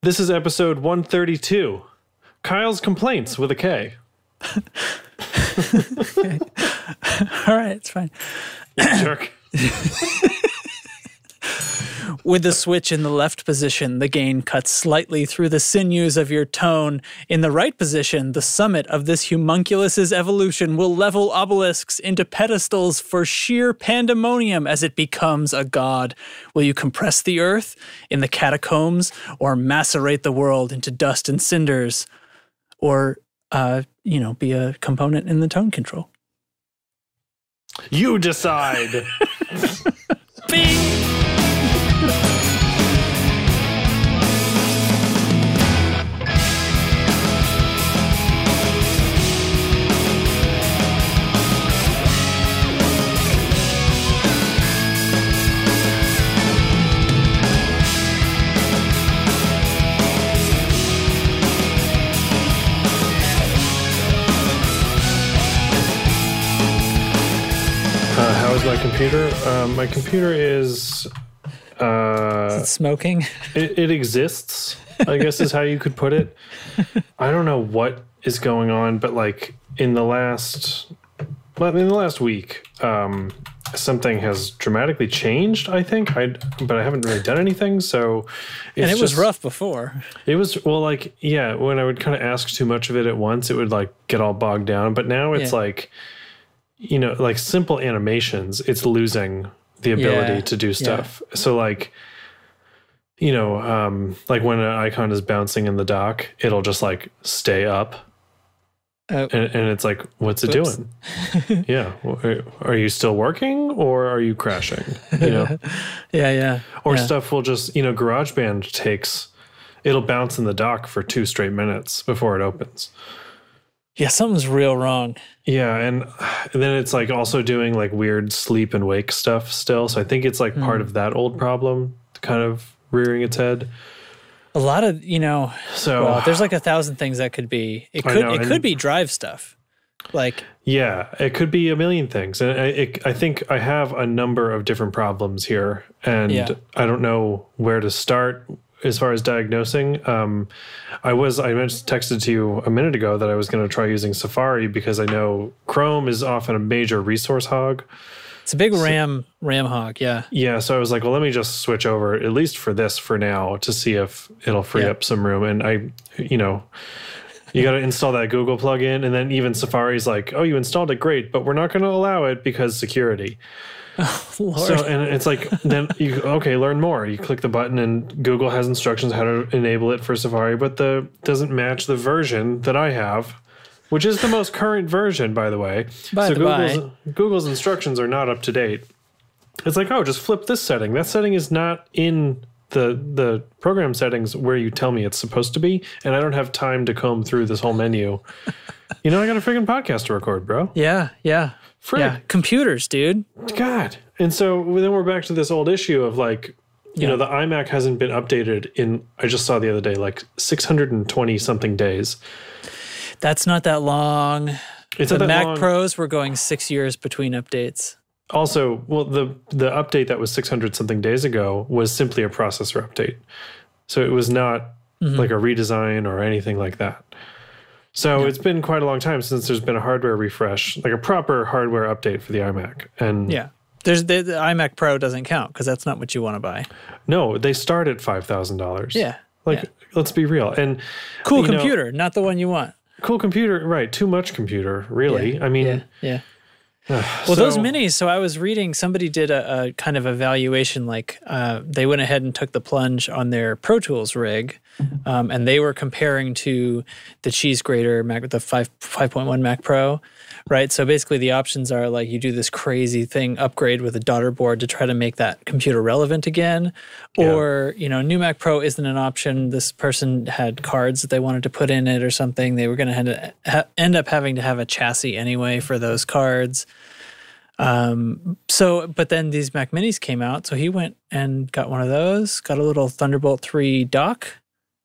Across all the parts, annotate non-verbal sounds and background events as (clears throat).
This is episode 132 Kyle's Complaints with a K. (laughs) (laughs) All right, it's fine. (laughs) Jerk. With the switch in the left position, the gain cuts slightly through the sinews of your tone. In the right position, the summit of this homunculus's evolution will level obelisks into pedestals for sheer pandemonium as it becomes a god. Will you compress the earth in the catacombs or macerate the world into dust and cinders? Or, uh, you know, be a component in the tone control? You decide. (laughs) Bing! My computer? Um, my computer is. Uh, Smoking? it, it exists, I guess is how you could put it. (laughs) I don't know what is going on, but like in the last. Well, in the last week, um, something has dramatically changed. I think I, but I haven't really done anything. So, it's And it was rough before. It was well, like yeah. When I would kind of ask too much of it at once, it would like get all bogged down. But now it's Yeah. like, you know, like simple animations. It's losing the ability Yeah, to do yeah. stuff. So like, you know, um, like when an icon is bouncing in the dock, it'll just like stay up, Oh. and, and it's like, what's it doing? (laughs) yeah, are you still working or are you crashing? You know. (laughs) Yeah, yeah. Or yeah. stuff will just, you know, GarageBand takes, it'll bounce in the dock for two straight minutes before it opens. Yeah, something's real wrong. Yeah, and, and then it's like also doing like weird sleep and wake stuff still. So I think it's like Hmm. part of that old problem kind of rearing its head. A lot of you know, So well, there's like a thousand things that could be. It (sighs) could know, it could be drive stuff. Like yeah, it could be a million things, and I, it, I think I have a number of different problems here, and Yeah. I don't know where to start as far as diagnosing. Um, I was I mentioned texted to you a minute ago that I was going to try using Safari because I know Chrome is often a major resource hog. it's a big ram ram hog. Yeah, Yeah, so I was like, well, let me just switch over at least for this for now to see if it'll free Yeah. up some room. And I, you know, you got to install that Google plugin, and then even Safari's like, oh, you installed it, great, but we're not going to allow it because security. (laughs) Lord. So and it's like then you okay, learn more. You click the button and Google has instructions how to enable it for Safari, but the doesn't match the version that I have, which is the most current version, by the way. By so the Google's Google's instructions are not up to date. It's like, oh, just flip this setting. That setting is not in the the program settings where you tell me it's supposed to be, and I don't have time to comb through this whole menu. you know, I got a freaking podcast to record, bro. yeah, yeah, Frick. yeah. Computers, dude. God. And so then we're back to this old issue of like, you Yeah. know, the iMac hasn't been updated in, I just saw the other day, like 620 something days. That's not that long. It's The Mac long. Pros were going six years between updates. Also, well, the, the update that was 600 something days ago was simply a processor update. So it was not Mm-hmm. like a redesign or anything like that. So it's been quite a long time since there's been a hardware refresh, like a proper hardware update for the iMac. And Yeah. There's the, the iMac Pro doesn't count because that's not what you want to buy. no, they start at $5,000. Yeah. Like, yeah. let's be real. And cool you know- computer, not the one you want. cool computer right too much computer really Yeah, i mean yeah, yeah. (sighs) Well, those so- minis. So I was reading. Somebody did a, a kind of evaluation. Like uh, they went ahead and took the plunge on their Pro Tools rig, um, and they were comparing to the cheese grater Mac, the five five point one Mac Pro, right? So basically, the options are like you do this crazy thing upgrade with a daughter board to try to make that computer relevant again, Yeah. or you know, new Mac Pro isn't an option. This person had cards that they wanted to put in it or something. They were going to ha- end up having to have a chassis anyway for those cards. Um, so, but then these Mac Minis came out, so he went and got one of those, got a little Thunderbolt 3 dock,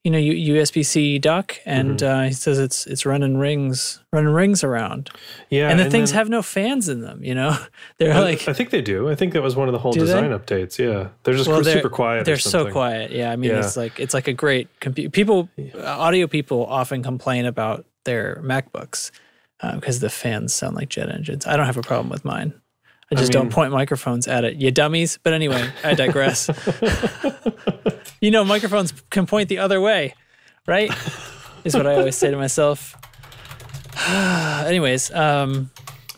you know USB-C dock, and Mm-hmm. uh, he says it's it's running rings, running rings around, Yeah, and the things then- have no fans in them. You know, (laughs) they're I- like I think they do. I think that was one of the whole Do they? design updates. Yeah, they're just well, they're super quiet. They're so quiet. Yeah, I mean, Yeah. it's like it's like a great computer. People, uh, audio people often complain about their MacBooks because the fans sound like jet engines. I don't have a problem with mine. I just don't point microphones at it, you dummies. But anyway, I digress. (laughs) you know, microphones can point the other way, right? Is what I always say to myself. (sighs) Anyways, um,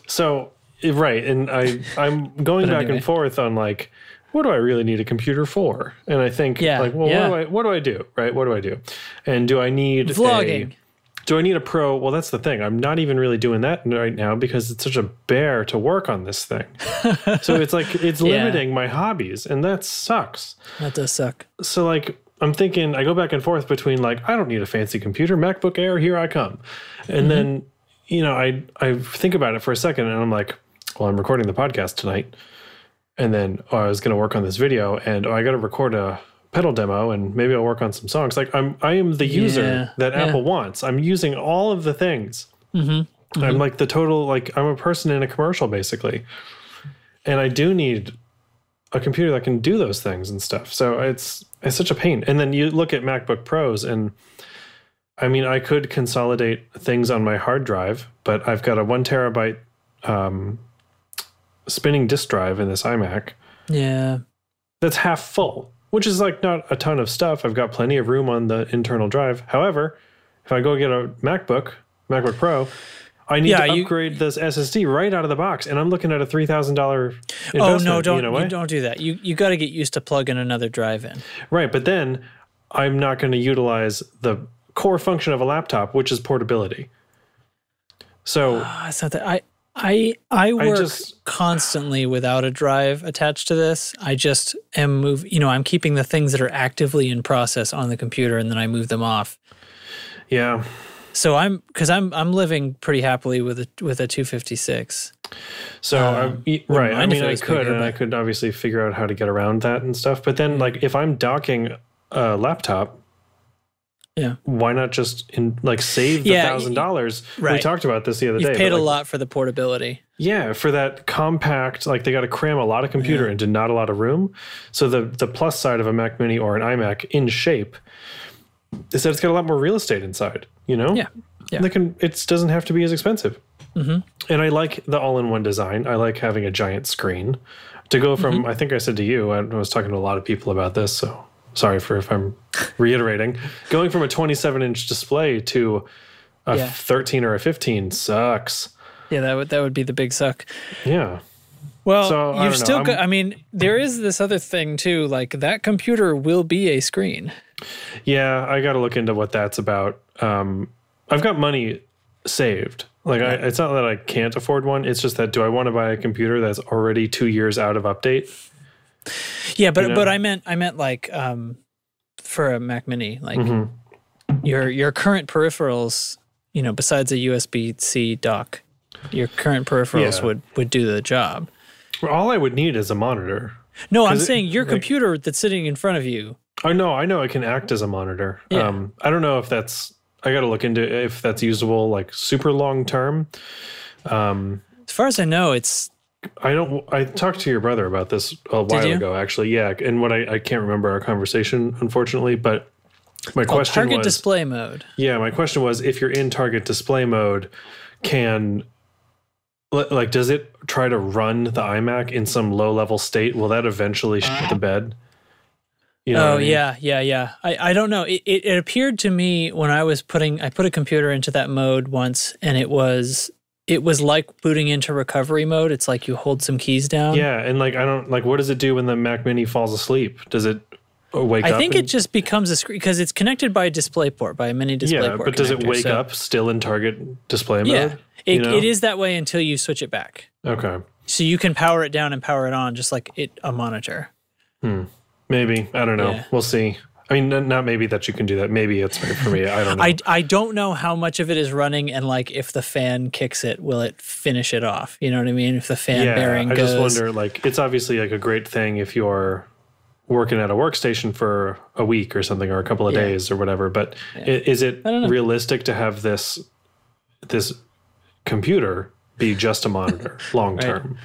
So eh, right, and I I'm going back anyway. and forth on like what do I really need a computer for? And I think Yeah, like well yeah. what do I what do I do? Right? What do I do? And do I need vlogging. Do I need a pro? Well, that's the thing. I'm not even really doing that right now because it's such a bear to work on this thing. (laughs) so it's like it's Yeah. limiting my hobbies, and that sucks. That does suck. so like I'm thinking I go back and forth between like I don't need a fancy computer, MacBook Air, here I come. And mm-hmm. then, you know, I I think about it for a second and I'm like, well, I'm recording the podcast tonight. And then oh, I was going to work on this video and oh, I got to record a pedal demo and maybe I'll work on some songs. Like I'm I am the user Yeah, that yeah. Apple wants. I'm using all of the things. I'm like the total like I'm a person in a commercial basically. And I do need a computer that can do those things and stuff. So it's it's such a pain. And then you look at MacBook Pros and I mean I could consolidate things on my hard drive, but I've got a one terabyte um, spinning disk drive in this iMac Yeah. that's half full, which is like not a ton of stuff. I've got plenty of room on the internal drive. However, if I go get a MacBook, MacBook Pro, I need Yeah, to you- upgrade this SSD right out of the box, and I'm looking at a three thousand dollar. Oh no! Don't you, you don't do that. You you got to get used to plugging another drive in. Right, but then I'm not going to utilize the core function of a laptop, which is portability. So Ah, it's not that I I I work just- constantly without a drive attached to this. I just am move. You know, I'm keeping the things that are actively in process on the computer, and then I move them off. yeah, So I'm because I'm I'm living pretty happily with a with a 256. so I'm, e- right. I Um, mean, I could, bigger, and I could obviously figure out how to get around that and stuff. But then, like, if I'm docking a laptop, Yeah. why not just in like save the Yeah, thousand dollars? We talked about this the other You've day. paid a like, lot for the portability. Yeah, for that compact, like they got to cram a lot of computer into not a lot of room. So the the plus side of a Mac Mini or an iMac in shape is that it's got a lot more real estate inside. You know, Yeah, yeah. they can. It doesn't have to be as expensive. Mm-hmm. And I like the all-in-one design. I like having a giant screen. To go from, Mm-hmm. I think I said to you, I was talking to a lot of people about this. So sorry for if I'm reiterating. Going from a 27-inch display to a Yeah. 13 or a 15 sucks. Yeah, that would that would be the big suck. Yeah. Well, So, I don't know, you've still got. I mean, there is this other thing too. Like that computer will be a screen. Yeah, I got to look into what that's about. Um, I've got money saved. Like, I, it's not that I can't afford one. It's just that do I want to buy a computer that's already two years out of update? Yeah, but You know? but I meant I meant like um for a Mac Mini, like Mhm. your your current peripherals, you know, besides a USB C dock, your current peripherals Yeah. would would do the job. Well, all I would need is a monitor. No, I'm it- saying your like- computer that's sitting in front of you. I know, I know it can act as a monitor. Yeah. Um, I don't know if that's. I got to look into if that's usable like super long term. Um, As far as I know, it's I don't. I talked to your brother about this a while ago, actually. Yeah, and what I, I can't remember our conversation, unfortunately, but my called question target was display mode. Yeah, my question was if you're in target display mode, can like does it try to run the iMac in some low level state? Will that eventually shit the bed? You know Oh I mean? yeah, yeah, yeah. I, I don't know. It, it it appeared to me when I was putting I put a computer into that mode once, and it was it was like booting into recovery mode. It's like you hold some keys down. Yeah, and like I don't like what does it do when the Mac Mini falls asleep? Does it uh, wake up? I think it just becomes a screen because it's connected by a display port, by a mini display yeah, port. but does it wake so- up still in target display mode? Yeah, it, you know? it is that way until you switch it back. Okay, So you can power it down and power it on, just like it a monitor. Hmm. maybe I don't know. Yeah. We'll see. I mean, not maybe that you can do that. Maybe it's for me. I don't know. I, I don't know how much of it is running and like if the fan kicks it, will it finish it off? You know what I mean? If the fan yeah, bearing I goes, just wonder. Like, it's obviously like a great thing if you're working at a workstation for a week or something or a couple of Yeah. days or whatever. But i- is it realistic to have this this computer be just a monitor (laughs) long term?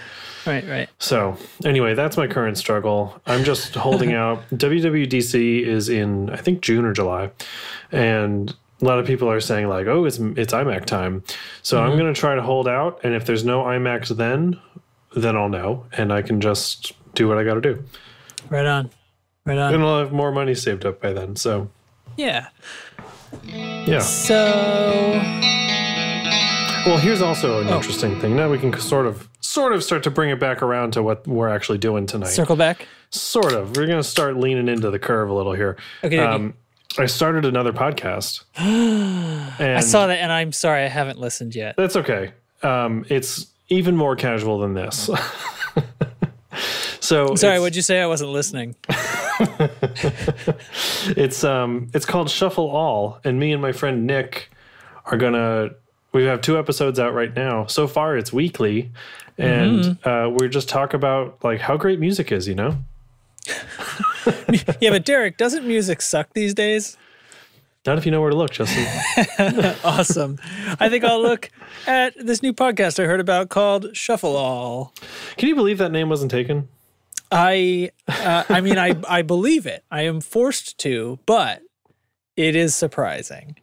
Right, right. So anyway, that's my current struggle. I'm just (laughs) holding out. WWDC is in I think June or July, and a lot of people are saying like, "Oh, it's it's iMac time." So Mm-hmm. I'm going to try to hold out, and if there's no iMacs then, then I'll know, and I can just do what I got to do, Right on. Right on. and I'll have more money saved up by then. So Yeah. yeah. So Well, here's also Oh. an interesting thing. Now we can sort of sort of start to bring it back around to what we're actually doing tonight. circle back. Sort of. We're going to start leaning into the curve a little here. Okay, okay. Um, I started another podcast. (gasps) and I saw that and I'm sorry I haven't listened yet. That's okay. Um, it's even more casual than this. (laughs) so Sorry, what'd you say? I wasn't listening. (laughs) it's um it's called Shuffle All, and me and my friend Nick are gonna. We have two episodes out right now. So far, it's weekly, and Mm-hmm. uh, we just talk about like how great music is. You know. (laughs) Yeah, but Derek, doesn't music suck these days? Not if you know where to look, Justin. (laughs) Awesome. I think I'll look at this new podcast I heard about called Shuffle All. Can you believe that name wasn't taken? I uh, I mean I I believe it. I am forced to, but it is surprising.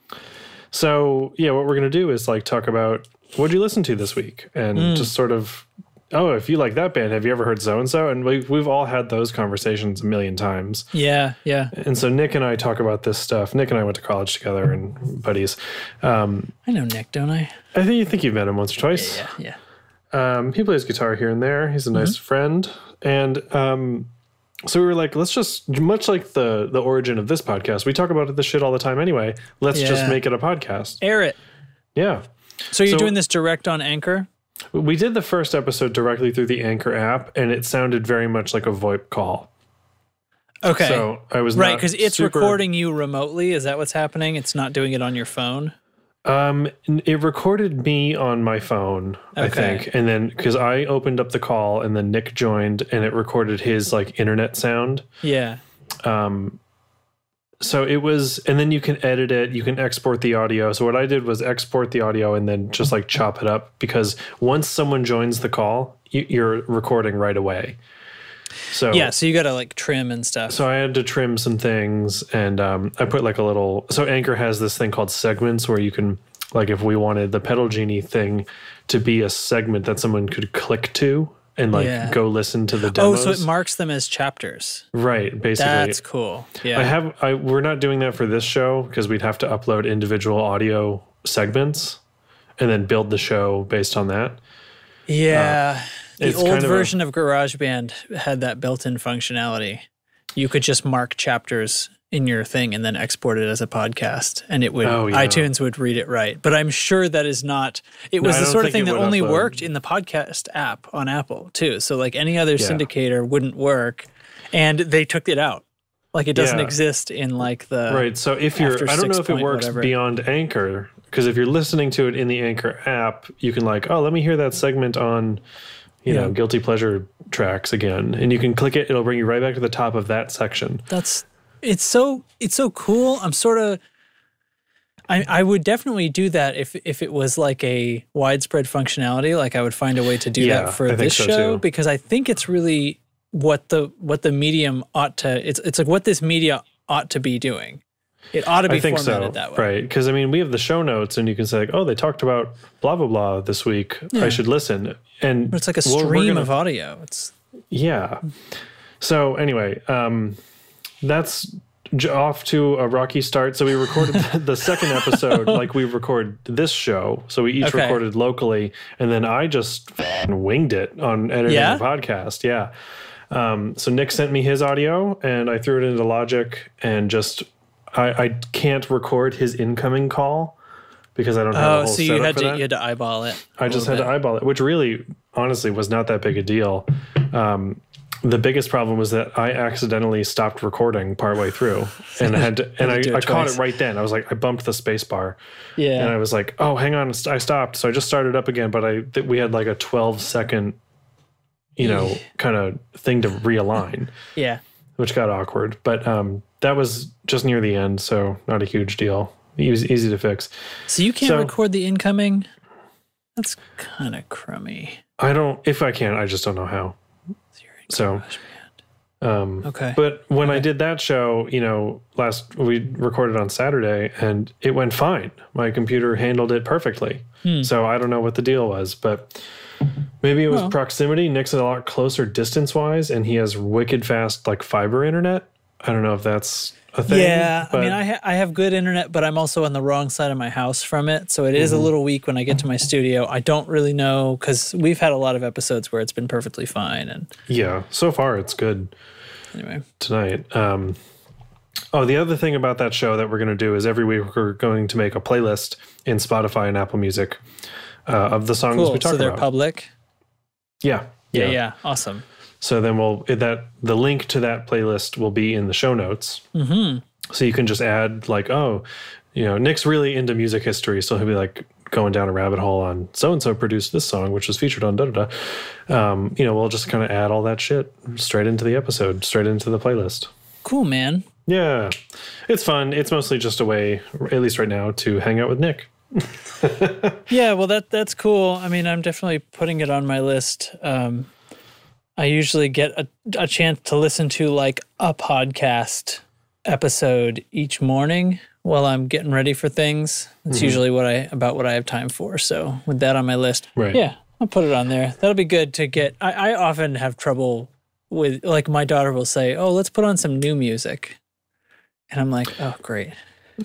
So yeah, what we're gonna do is like talk about what'd you listen to this week, and Hmm. just sort of, oh, if you like that band, have you ever heard so and so? And we we've all had those conversations a million times. Yeah, yeah. And so Nick and I talk about this stuff. Nick and I went to college together and buddies. Um, I know Nick, don't I? I think you think you've met him once or twice. Yeah, yeah. Um, he plays guitar here and there. He's a nice Mm-hmm. friend, and um, so we were like, let's just much like the the origin of this podcast. We talk about this shit all the time anyway. Let's just make it a podcast. Air it. Yeah. So you're So- doing this direct on Anchor? We did the first episode directly through the Anchor app, and it sounded very much like a VoIP call. Okay. So I was right, because it's super- recording you remotely. Is that what's happening? It's not doing it on your phone. Um, it recorded me on my phone, I think, and then because I opened up the call, and then Nick joined, and it recorded his like internet sound. Yeah. Um. So it was, and then you can edit it, you can export the audio. So what I did was export the audio and then just like chop it up because once someone joins the call, you, you're recording right away. So Yeah. So you got to like trim and stuff. So I had to trim some things, and um, I put like a little. So Anchor has this thing called segments, where you can, like, if we wanted the pedal genie thing to be a segment that someone could click to and like Yeah. go listen to the demo. oh, so it marks them as chapters. right, basically. That's cool. Yeah. I have. I we're not doing that for this show because we'd have to upload individual audio segments and then build the show based on that. yeah. The it's old kind of a- version of GarageBand had that built-in functionality. You could just mark chapters in your thing and then export it as a podcast, and it would Oh, yeah. iTunes would read it right. But I'm sure that is not. It was I the sort of thing that only upload. worked in the podcast app on Apple too. So like any other Yeah. syndicator wouldn't work, and they took it out. Like it doesn't Yeah. exist in like the Right. So if you're, I don't know if it works whatever. beyond Anchor, because if you're listening to it in the Anchor app, you can like, oh, let me hear that segment on, you know, guilty pleasure tracks again, and you can click it. It'll bring you right back to the top of that section. that's it's so it's so cool. I'm sort of I I would definitely do that if if it was like a widespread functionality. Like I would find a way to do Yeah, that for I this so, show too. because I think it's really what the what the medium ought to it's it's like what this media ought to be doing. It ought to be I think formatted so, that way. right? Because I mean, we have the show notes, and you can say, like, oh, they talked about blah blah blah this week. I should listen. And But it's like a stream gonna- of audio. It's Yeah. So anyway, um, that's off to a rocky start. So we recorded the, (laughs) the second episode (laughs) like we record this show. So we each Okay. recorded locally, and then I just winged it on editing Yeah? the podcast. Yeah. Um, so Nick sent me his audio, and I threw it into Logic, and just I, I can't record his incoming call because I don't have a oh, whole so you had to that. you had to eyeball it. I just had to eyeball it, which really, honestly, was not that big a deal. Um, the biggest problem was that I accidentally stopped recording partway through, (laughs) and I had to, and I, I caught it right then. I was like, I bumped the space bar, Yeah. and I was like, oh, hang on, I stopped. So I just started up again, but I th- we had like a twelve second, you know, kind of thing to realign. yeah. Which got awkward. But um, that was just near the end, so not a huge deal. It was easy to fix. So you can't So- record the incoming? That's kind of crummy. I don't. If I can, I just don't know how. So, um, Okay. But when I did that show, you know, last we recorded on Saturday and it went fine. My computer handled it perfectly. Hmm. So I don't know what the deal was, but maybe it was Well. proximity. Nick's a lot closer distance wise and he has wicked fast like fiber internet. I don't know if that's a thing. Yeah, I mean, I ha- I have good internet, but I'm also on the wrong side of my house from it, so it is Mm-hmm. a little weak when I get to my studio. I don't really know because we've had a lot of episodes where it's been perfectly fine, and yeah, so far it's good. anyway, tonight. Um, oh, the other thing about that show that we're going to do is every week we're going to make a playlist in Spotify and Apple Music uh, of the songs we cool. talk So they're about. public. yeah, Yeah, yeah, awesome. So then we'll that the link to that playlist will be in the show notes. Mm-hmm. So you can just add like, oh, you know, Nick's really into music history, so he'll be like going down a rabbit hole on so and so produced this song, which was featured on da da da. Um, you know, we'll just kind of add all that shit straight into the episode, straight into the playlist. Cool, man. Yeah, it's fun. It's mostly just a way, at least right now, to hang out with Nick. (laughs) Yeah, well, that that's cool. I mean, I'm definitely putting it on my list. Um, I usually get a, a chance to listen to like a podcast episode each morning while I'm getting ready for things. That's usually what I about what I have time for. So with that on my list, Right. Yeah, I'll put it on there. That'll be good to get. I, I often have trouble with like my daughter will say, "Oh, let's put on some new music," and I'm like, "Oh, great." (laughs)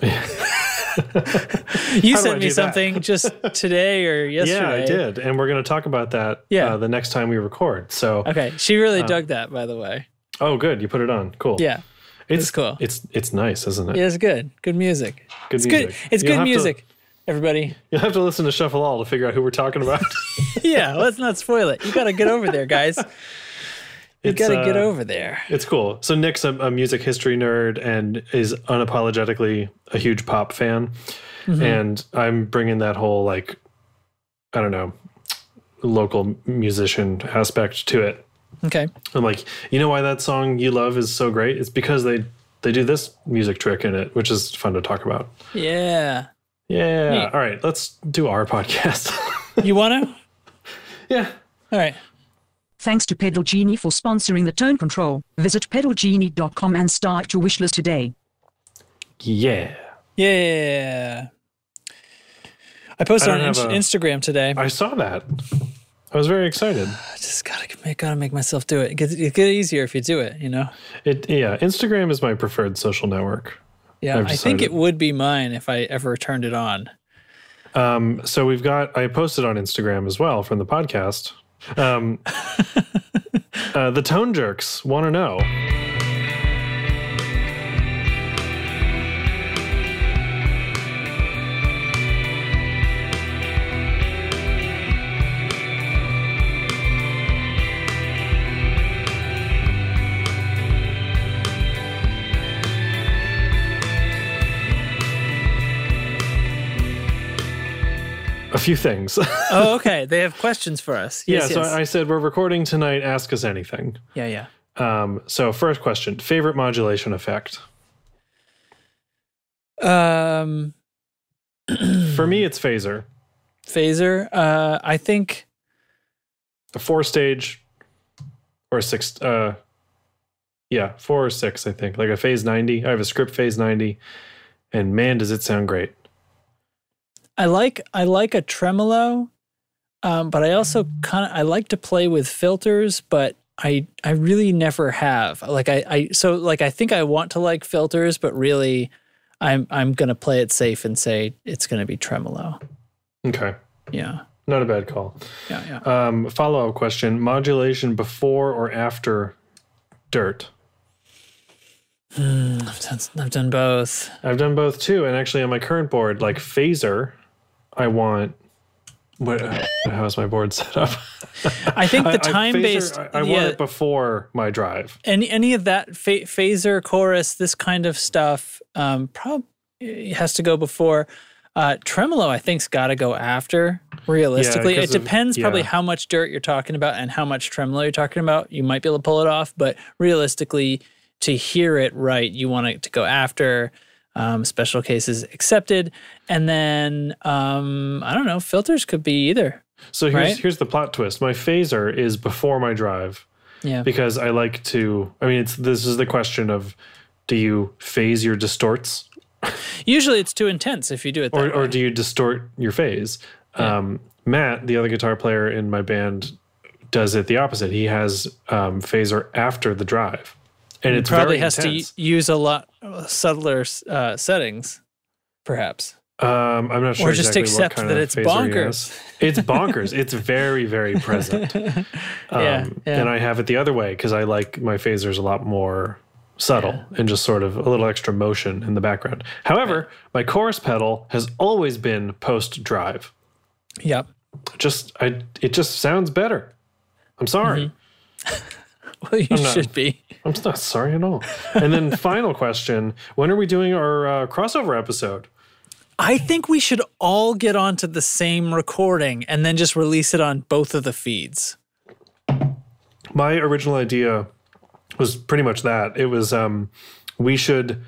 (laughs) you How do I sent me something just today or yesterday. (laughs) Yeah, I did, and we're going to talk about that. Yeah. uh, the next time we record. So, Okay, she really Uh, dug that, by the way. oh, good, you put it on. Cool. Yeah, it's it's cool. It's it's nice, isn't it? yeah, it's good. Good music. Good It's music. good. It's You'll good have to- music. Everybody. You'll have to listen to Shuffle All to figure out who we're talking about. (laughs) Yeah, let's not spoil it. You got to get over there, guys. You It's, got to get uh, over there. It's cool. So Nick's a, a music history nerd and is unapologetically a huge pop fan, Mm-hmm. and I'm bringing that whole like, I don't know, local musician aspect to it. Okay. I'm like, you know why that song you love is so great? It's because they they do this music trick in it, which is fun to talk about. Yeah. Yeah. Neat. All right, let's do our (laughs) podcast. You want to? yeah. All right. Thanks to Pedal Genie for sponsoring the tone control. Visit pedalgenie.com and start your wishlist today. Yeah. Yeah. I posted I on don't Inst- have a- Instagram today. I I saw that. I was very excited. (sighs) I just gotta make gotta make myself do it. It gets, it gets easier if you do it. You know. It yeah, Instagram is my preferred social network. Yeah. I've think it would be mine if I ever turned it on. Um, so we've got I posted on Instagram as well from the podcast. Um, (laughs) uh, the Tone Jerks want to know. A few things. (laughs) oh, okay. They have questions for us. yeah, Yes, so yes. I said we're recording tonight. Ask us anything. yeah, yeah. Um, so first question: favorite modulation effect? Um, (clears throat) For me, it's phaser. phaser. Uh, I think. A four stage or six. Uh, yeah, four or six. I think like a phase ninety. I have a script phase ninety, and man, does it sound great. I like I like a tremolo, um, but I also kind of I like to play with filters, but I I really never have. Like I, I so like I think I want to like filters, but really I'm I'm gonna play it safe and say it's gonna be tremolo. Okay, Yeah, not a bad call. yeah, yeah. Um, Follow up question: modulation before or after dirt? I've done I've done both. I've done both too, and actually on my current board, like phaser, I want. What? How is my board set up? (laughs) I think I- the I- time based. I, I yeah, want it before my drive. any any of that pha- phaser chorus this kind of stuff um probably has to go before uh tremolo i think's got to go after realistically it 'cause of- depends probably yeah. how much dirt you're talking about and how much tremolo you're talking about you might be able to pull it off but realistically to hear it right, you want it to go after. Um, special cases accepted, and then um, I don't know. Filters could be either. So here's Right. here's the plot twist. My phaser is before my drive Yeah. because I like to. I mean, it's this is the question of do you phase your distorts Usually it's too intense if you do it that or, way. or do you distort your phase? Um, Matt, the other guitar player in my band, does it the opposite. He has um, phaser after the drive, and it Probably has intense. to use a lot subtler uh, settings, perhaps. Um, I'm not sure. Or just exactly accept what kind that it's bonkers. It's bonkers. (laughs) it's very, very present. (laughs) Um, Yeah, yeah. And I have it the other way because I like my phasers a lot more subtle and just sort of a little extra motion in the background. However, my chorus pedal has always been post drive. Yep. Just I, it just sounds better. I'm sorry. Mm-hmm. (laughs) (laughs) Well, you not- should be. I'm not sorry at all. And then (laughs) final question: When are we doing our uh, crossover episode? I think we should all get onto the same recording and then just release it on both of the feeds. my original idea was pretty much that it was um we should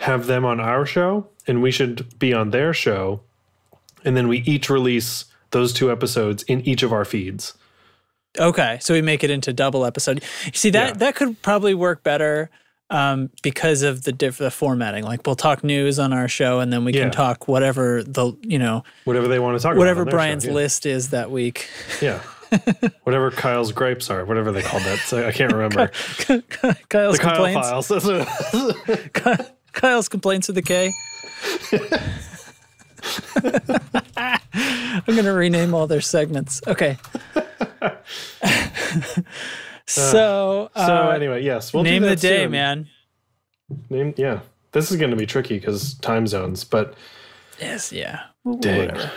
have them on our show and we should be on their show and then we each release those two episodes in each of our feeds Okay, so we make it into double episode. You see that Yeah. that could probably work better um, because of the diff- the formatting. Like we'll talk news on our show, and then we Yeah. can talk whatever the you know whatever they want to talk whatever about on their Brian's show, yeah. list is that week. yeah (laughs) whatever kyle's gripes are whatever they called that so i can't remember (laughs) Kyle's the kyle complaints. files (laughs) That's what- Kyle's complaints with a K. I'm going to rename all their segments. Okay. (laughs) so, uh, so anyway yes we'll do name the day, soon. man. name yeah this is going to be tricky because time zones but Yes, yeah. dang Whatever.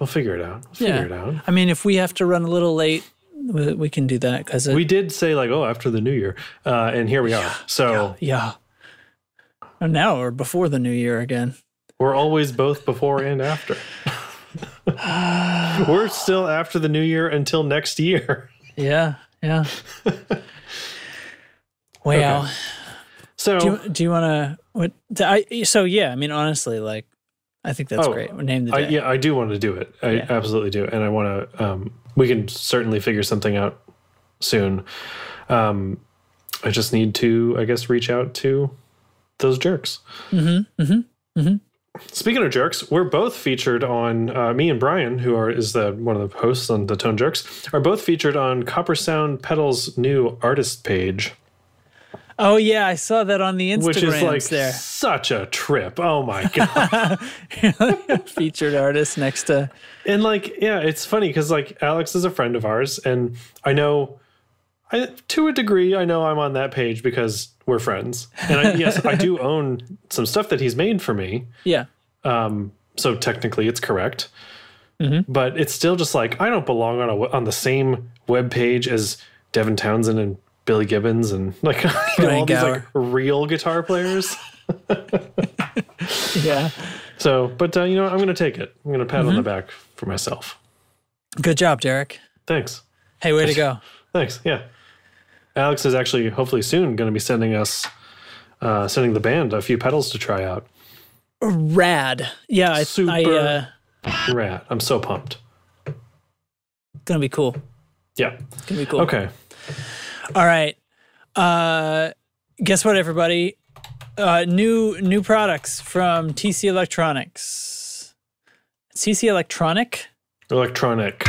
we'll figure it out we'll Yeah. figure it out I mean, if we have to run a little late, we, we can do that because we did say like oh after the new year uh, and here we are so yeah. And now we're before the new year again. we're always both before and after (laughs) (laughs) we're still after the new year until next year Yeah, yeah. Wow. so Do you, do you want to? What? I so yeah. I mean, honestly, like, I think that's Oh, great. Name the I, day. yeah i do want to do it i Yeah. absolutely do and i want to um, we can certainly figure something out soon um, i just need to i guess reach out to those jerks Mm-hmm. Mm-hmm. Mm-hmm. Speaking of jerks, we're both featured on uh, me and Brian, who are is the one of the hosts on the Tone Jerks, are both featured on Copper Sound Pedal's new artist page, Oh yeah, I saw that on the Instagrams which is like there. such a trip. Oh my (laughs) god! (laughs) Featured artist next to. and like, yeah, it's funny because like Alex is a friend of ours, and I know, I to a degree, I know I'm on that page because we're friends, and I, yes, I do (laughs) own some stuff that he's made for me. Yeah. Um, so technically, it's correct. Mm-hmm. But it's still just like I don't belong on a on the same web page as Devin Townsend and Billy Gibbons and like (laughs) you know, all these like real guitar players. (laughs) Yeah. So, but uh, you know, what? I'm going to take it. I'm going to pat on Mm-hmm. the back for myself. Good job, Derek. Thanks. Hey, way to go. Thanks. Yeah. Alex is actually hopefully soon going to be sending us uh, sending the band a few pedals to try out. Rad. Yeah, I, Super. I uh, Rat. I'm so pumped. gonna be cool. Yeah. Gonna be cool. Okay. All right. Uh, guess what, everybody? Uh, new new products from TC Electronics. TC Electronic. Electronic.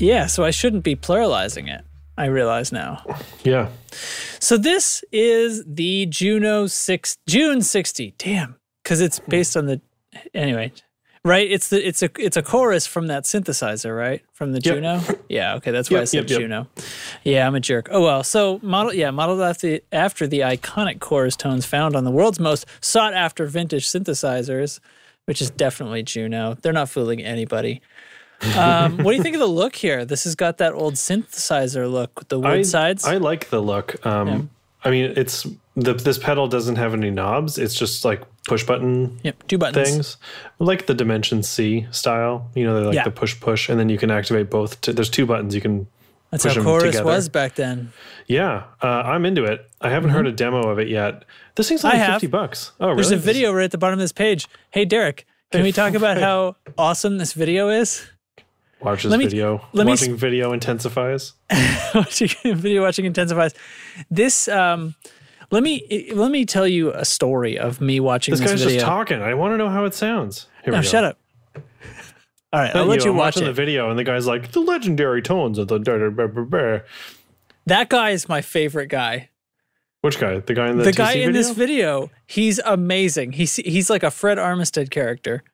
Yeah, so I shouldn't be pluralizing it. I realize now. Yeah. So this is the Juno six June sixty. Damn, because it's based on the anyway. Right? It's the it's a it's a chorus from that synthesizer, right? From the Yep. Juno. Yeah. Okay, that's why I said yep, yep. Juno. Yeah, I'm a jerk. Oh well. So model yeah modeled after the, after the iconic chorus tones found on the world's most sought after vintage synthesizers, which is definitely Juno. They're not fooling anybody. Um, what do you think of the look here? This has got that old synthesizer look with the wood I, sides. I like the look. Um, I mean, it's the, this pedal doesn't have any knobs. It's just like push button yep, two buttons. things, like the Dimension C style. You know, they're like Yeah. the push push, and then you can activate both. There's two buttons you can. That's push how chorus together. was back then. Yeah, uh, I'm into it. I haven't heard a demo of it yet. This thing's only Mm-hmm. Fifty bucks. Oh, There's really? a video right at the bottom of this page. Hey, Derek, can Hey, we talk about hey. (laughs) how awesome this video is? Watch this Let me- video. let me Watching video intensifies. (laughs) watching video watching intensifies. This um, let me let me tell you a story of me watching This this, guy's video. just talking. I want to know how it sounds. Here no, we go. shut up. All right, I'll let you I'm watch watching it. the video, and the guy's like, "The legendary tones of the." da- da- da- da- da." That guy is my favorite guy. Which guy? The guy in the, The, guy in video? this video, he's amazing. He's he's like a Fred Armisen character.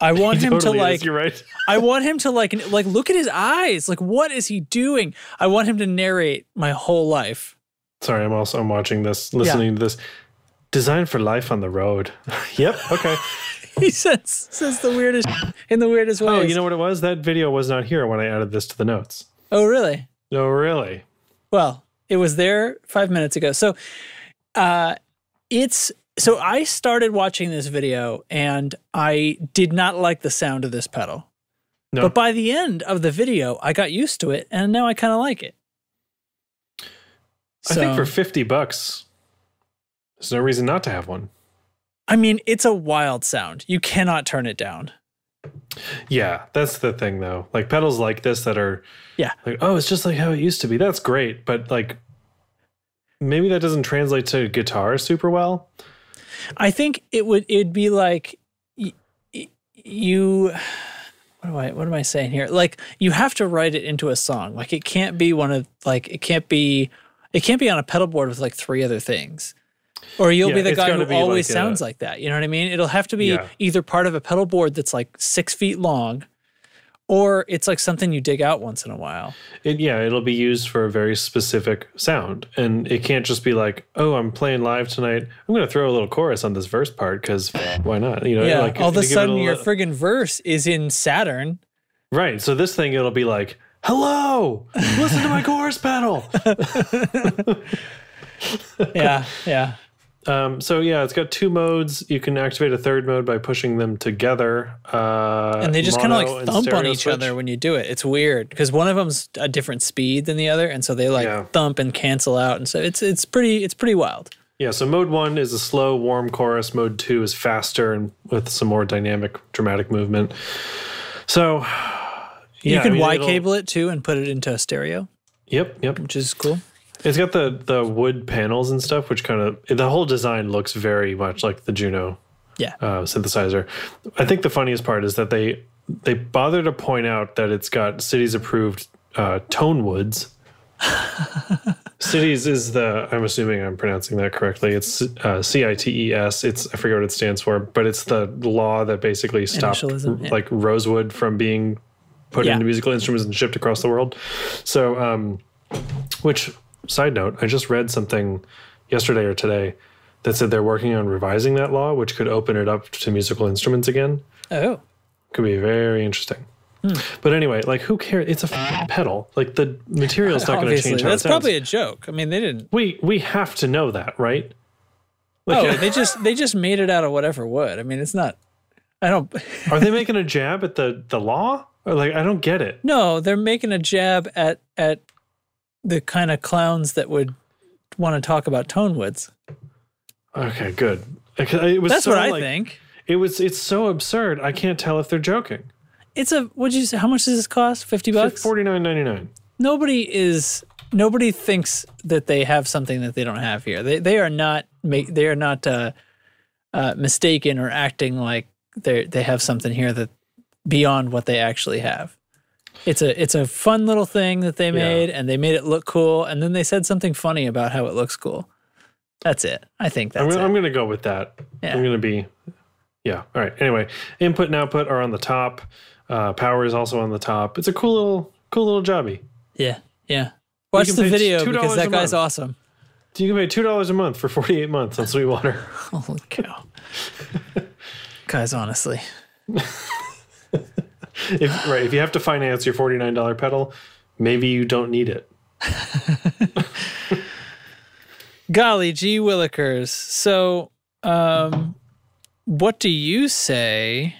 I want (laughs) He him totally to is, like You're right. I want him to like like look at his eyes. Like what is he doing? I want him to narrate my whole life. Sorry, I'm also I'm watching this, listening to this. Designed for life on the road. (laughs) yep. Okay. (laughs) He says says the weirdest in the weirdest ways. oh, you know what it was? That video was not here when I added this to the notes. Oh, really? No, really. Well, it was there five minutes ago. So, uh, it's so I started watching this video and I did not like the sound of this pedal. No. But by the end of the video, I got used to it and now I kind of like it. I think for fifty bucks, there's no reason not to have one. I mean, it's a wild sound. You cannot turn it down. Yeah, that's the thing though. Like pedals like this that are Yeah. like, oh, it's just like how it used to be. That's great, but like maybe that doesn't translate to guitar super well. I think it would it'd be like y- y- you (sighs) what do I what am I saying here? Like you have to write it into a song. Like it can't be one of like it can't be it can't be on a pedal board with like three other things. Or you'll Yeah, be the guy who always like a- sounds like that. You know what I mean? It'll have to be Yeah. either part of a pedal board that's like six feet long, or it's like something you dig out once in a while. It, yeah, it'll be used for a very specific sound, and it can't just be like, "Oh, I'm playing live tonight. I'm going to throw a little chorus on this verse part because why not?" You know, Yeah. like All of a to give it sudden a your li- friggin' verse is in Saturn. right. So this thing, it'll be like, "Hello, listen to my chorus pedal." (laughs) Yeah, yeah. Um, so yeah, it's got two modes. You can activate a third mode by pushing them together, uh, and they just kind of like thump on each switch. other when you do it. It's weird because one of them's a different speed than the other, and so they like Yeah. thump and cancel out, and so it's it's pretty it's pretty wild. Yeah, so mode one is a slow, warm chorus. Mode two is faster and with some more dynamic, dramatic movement. So, (sighs) yeah, you can I mean, Y cable it too and put it into a stereo, Yep, yep. which is cool. It's got the the wood panels and stuff, which kind of the whole design looks very much like the Juno Yeah, uh, synthesizer. I think the funniest part is that they they bother to point out that it's got cities approved uh, tone woods. (laughs) cities is the I'm assuming I'm pronouncing that correctly. It's uh, C I T E S. It's I forget what it stands for, but it's the law that basically stopped yeah. like rosewood from being put Yeah. into musical instruments and shipped across the world. So, um, which side note, I just read something yesterday or today that said they're working on revising that law, which could open it up to musical instruments again. oh, Could be very interesting. Hmm. But anyway, like who cares? It's a f- pedal. Like the material's not going to change how that's probably a joke. I mean, they didn't. we we have to know that, right? Like, Oh, they just they just made it out of whatever wood. I mean, it's not. I don't. (laughs) are they (laughs) making a jab at the the law? Or like I don't get it. No, they're making a jab at at the kind of clowns that would want to talk about tone woods. Okay, good. It was That's so, what I like- think. It was. It's so absurd. I can't tell if they're joking. It's a what'd you say? How much does this cost? Fifty bucks. Forty nine ninety nine. Nobody is. Nobody thinks that they have something that they don't have here. They they are not make they are not uh, uh, mistaken or acting like they they have something here that beyond what they actually have. It's a it's a fun little thing that they made, and they made it look cool, and then they said something funny about how it looks cool. That's it. I think I'm, that's it. I'm going to go with that. Yeah. I'm going to be, yeah. All right. Anyway, input and output are on the top. Uh, power is also on the top. It's a cool little, cool little jobby. Yeah, yeah. Watch the video because that guy's month. awesome. You can pay two dollars a month for 48 months on (laughs) Sweetwater. Holy cow. (laughs) Guys, honestly. (laughs) (laughs) if right, if you have to finance your forty nine dollar pedal, maybe you don't need it. (laughs) Golly gee willikers. So um what do you say?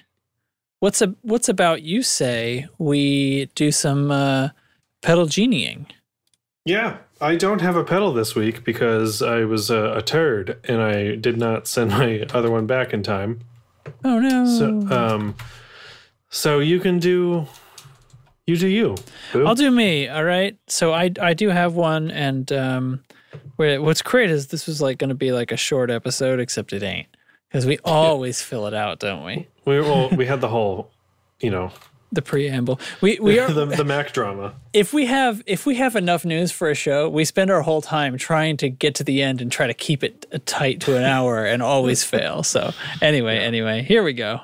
What's a what's about you say we do some uh pedal genieing? Yeah, I don't have a pedal this week because I was a, a turd and I did not send my other one back in time. Oh no. So, um, so you can do, you do you. Boo. I'll do me. All right. So I I do have one, and um, what's great is this was like going to be like a short episode, except it ain't because we (laughs) always fill it out, don't we? we well, we had the whole, you know, (laughs) The preamble. We we are (laughs) the the Mac drama. if we have if we have enough news for a show, we spend our whole time trying to get to the end and try to keep it tight to an hour and always fail. So anyway, anyway, here we go.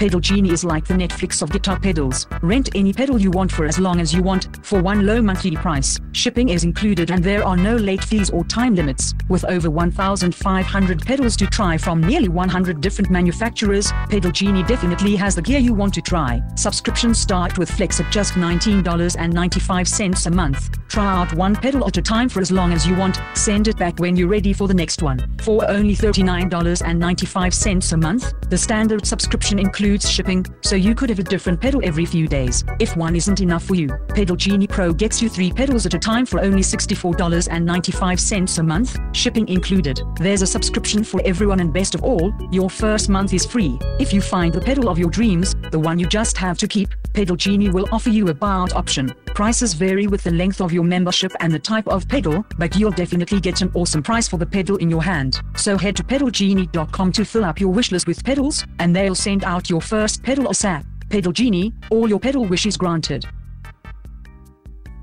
Pedal Genie is like the Netflix of guitar pedals. Rent any pedal you want for as long as you want, for one low monthly price. Shipping is included and there are no late fees or time limits. With over 1,500 pedals to try from nearly 100 different manufacturers, Pedal Genie definitely has the gear you want to try. Subscriptions start with Flex at just $19.95 a month. Try out one pedal at a time for as long as you want. Send it back when you're ready for the next one. For only $39.95 a month, the standard subscription includes shipping, so you could have a different pedal every few days. If one isn't enough for you, Pedal Genie Pro gets you three pedals at a time for only $64.95 a month, shipping included. There's a subscription for everyone, and best of all, your first month is free. If you find the pedal of your dreams, the one you just have to keep, Pedal Genie will offer you a buyout option. Prices vary with the length of your membership and the type of pedal, but you'll definitely get an awesome price for the pedal in your hand. So head to pedalgenie.com to fill up your wishlist with pedals, and they'll send out your first pedal ASAP. Pedal Genie, all your pedal wishes granted.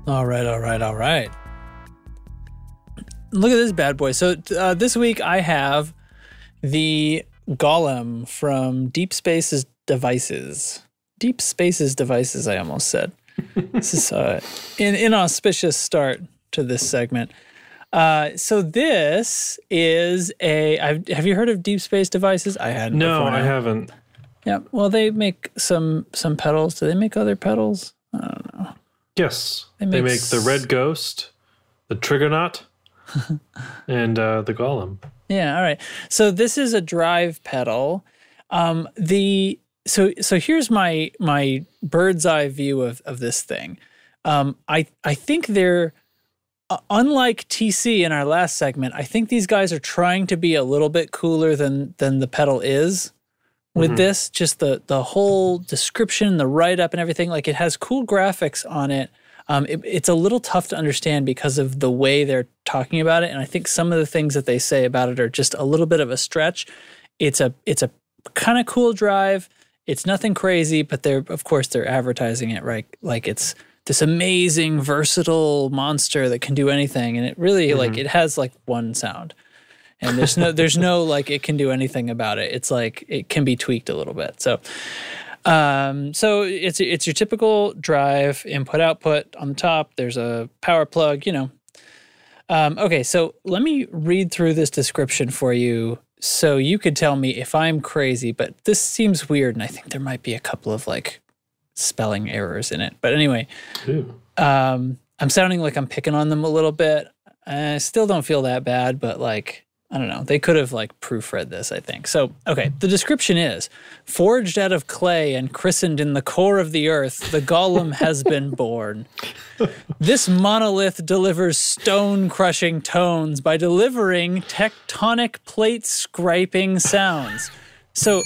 All right, all right, all right. Look at this bad boy. So uh, this week I have the Golem from Deep Space's Devices. Deep Space's Devices, I almost said. This is uh, an inauspicious start to this segment. Uh, so this is a. I've, have you heard of Deep Space Devices? I hadn't. No, before I haven't. Yeah. Well, they make some some pedals. Do they make other pedals? I don't know. Yes, They they make make the Red Ghost, the Trigonaut, (laughs) and uh, the Golem. Yeah, all right. So this is a drive pedal. Um, the so so here's my my bird's eye view of of this thing. Um, I I think they're uh, unlike TC in our last segment. I think these guys are trying to be a little bit cooler than than the pedal is with this. Just the the whole description, the write up, and everything. Like it has cool graphics on it. Um, it, it's a little tough to understand because of the way they're talking about it, and I think some of the things that they say about it are just a little bit of a stretch. It's a it's a kind of cool drive. It's nothing crazy, but they're of course they're advertising it right? Like it's this amazing versatile monster that can do anything, and it really like it has like one sound. And there's no there's no (laughs) like it can do anything about it. It's like it can be tweaked a little bit. So um so it's it's your typical drive input output. On the top there's a power plug you know. Um, okay so let me read through this description for you so you could tell me if i'm crazy but this seems weird and i think there might be a couple of like spelling errors in it but anyway um, I'm sounding like I'm picking on them a little bit. I still don't feel that bad, but like, I don't know. They could have like proofread this, I think. So, okay, the description is forged out of clay and christened in the core of the earth, the golem has been (laughs) born. This monolith delivers stone crushing tones by delivering tectonic plate scraping sounds. So,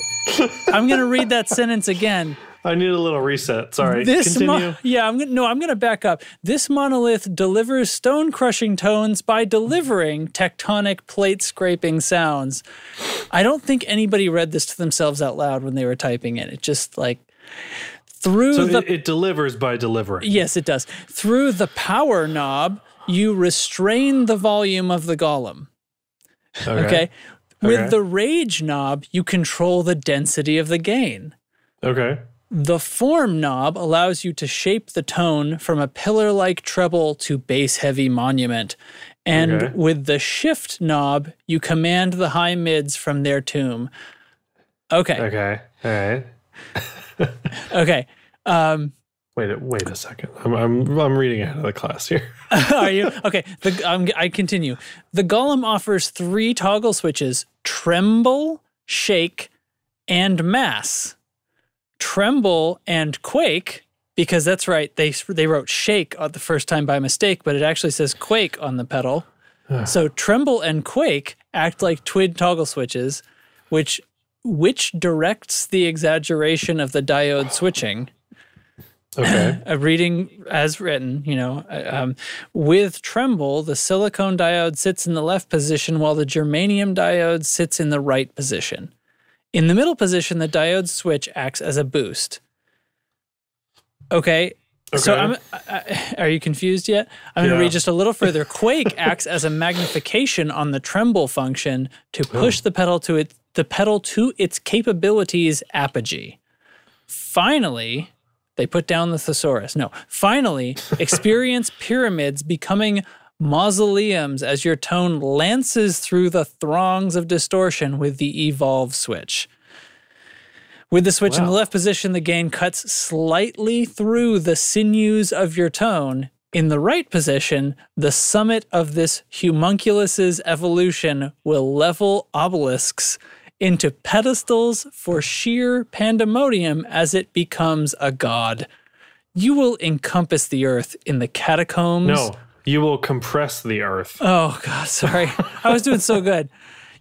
I'm going to read that sentence again. I need a little reset. Sorry. This Continue. mo- yeah, I'm gonna no, I'm gonna back up. This monolith delivers stone crushing tones by delivering tectonic plate scraping sounds. I don't think anybody read this to themselves out loud when they were typing it. It just like through so the it, it delivers by delivering. yes, it does. Through the power knob, you restrain the volume of the golem. Okay. With Okay. the rage knob, you control the density of the gain. Okay. The form knob allows you to shape the tone from a pillar like treble to bass heavy monument. And Okay. with the shift knob, you command the high mids from their tomb. Okay. Okay. All right. (laughs) Okay. Um, Wait. a- Wait a second. I'm I'm I'm reading ahead of the class here. (laughs) Are you okay? The, um, I continue. The Golem offers three toggle switches: tremble, shake, and mass. Tremble and quake, because that's right. They they wrote shake the first time by mistake, but it actually says quake on the pedal. so tremble and quake act like twin toggle switches, which which directs the exaggeration of the diode switching Okay. (clears throat) a reading as written, you know, uh, um, with tremble, the silicone diode sits in the left position while the germanium diode sits in the right position. In the middle position, the diode switch acts as a boost. Okay. So I'm, I, are you confused yet? I'm going to read just a little further. (laughs) Quake acts as a magnification on the tremble function to oh. push the pedal to it, the pedal to its capabilities apogee. Finally, they put down the thesaurus. No, finally, (laughs) experience pyramids becoming mausoleums as your tone lances through the throngs of distortion with the evolve switch. With the switch in the left position, the gain cuts slightly through the sinews of your tone. In the right position, the summit of this homunculus's evolution will level obelisks into pedestals for sheer pandemonium as it becomes a god. You will encompass the earth in the catacombs. No, you will compress the earth. Oh, God, sorry. I was doing so good.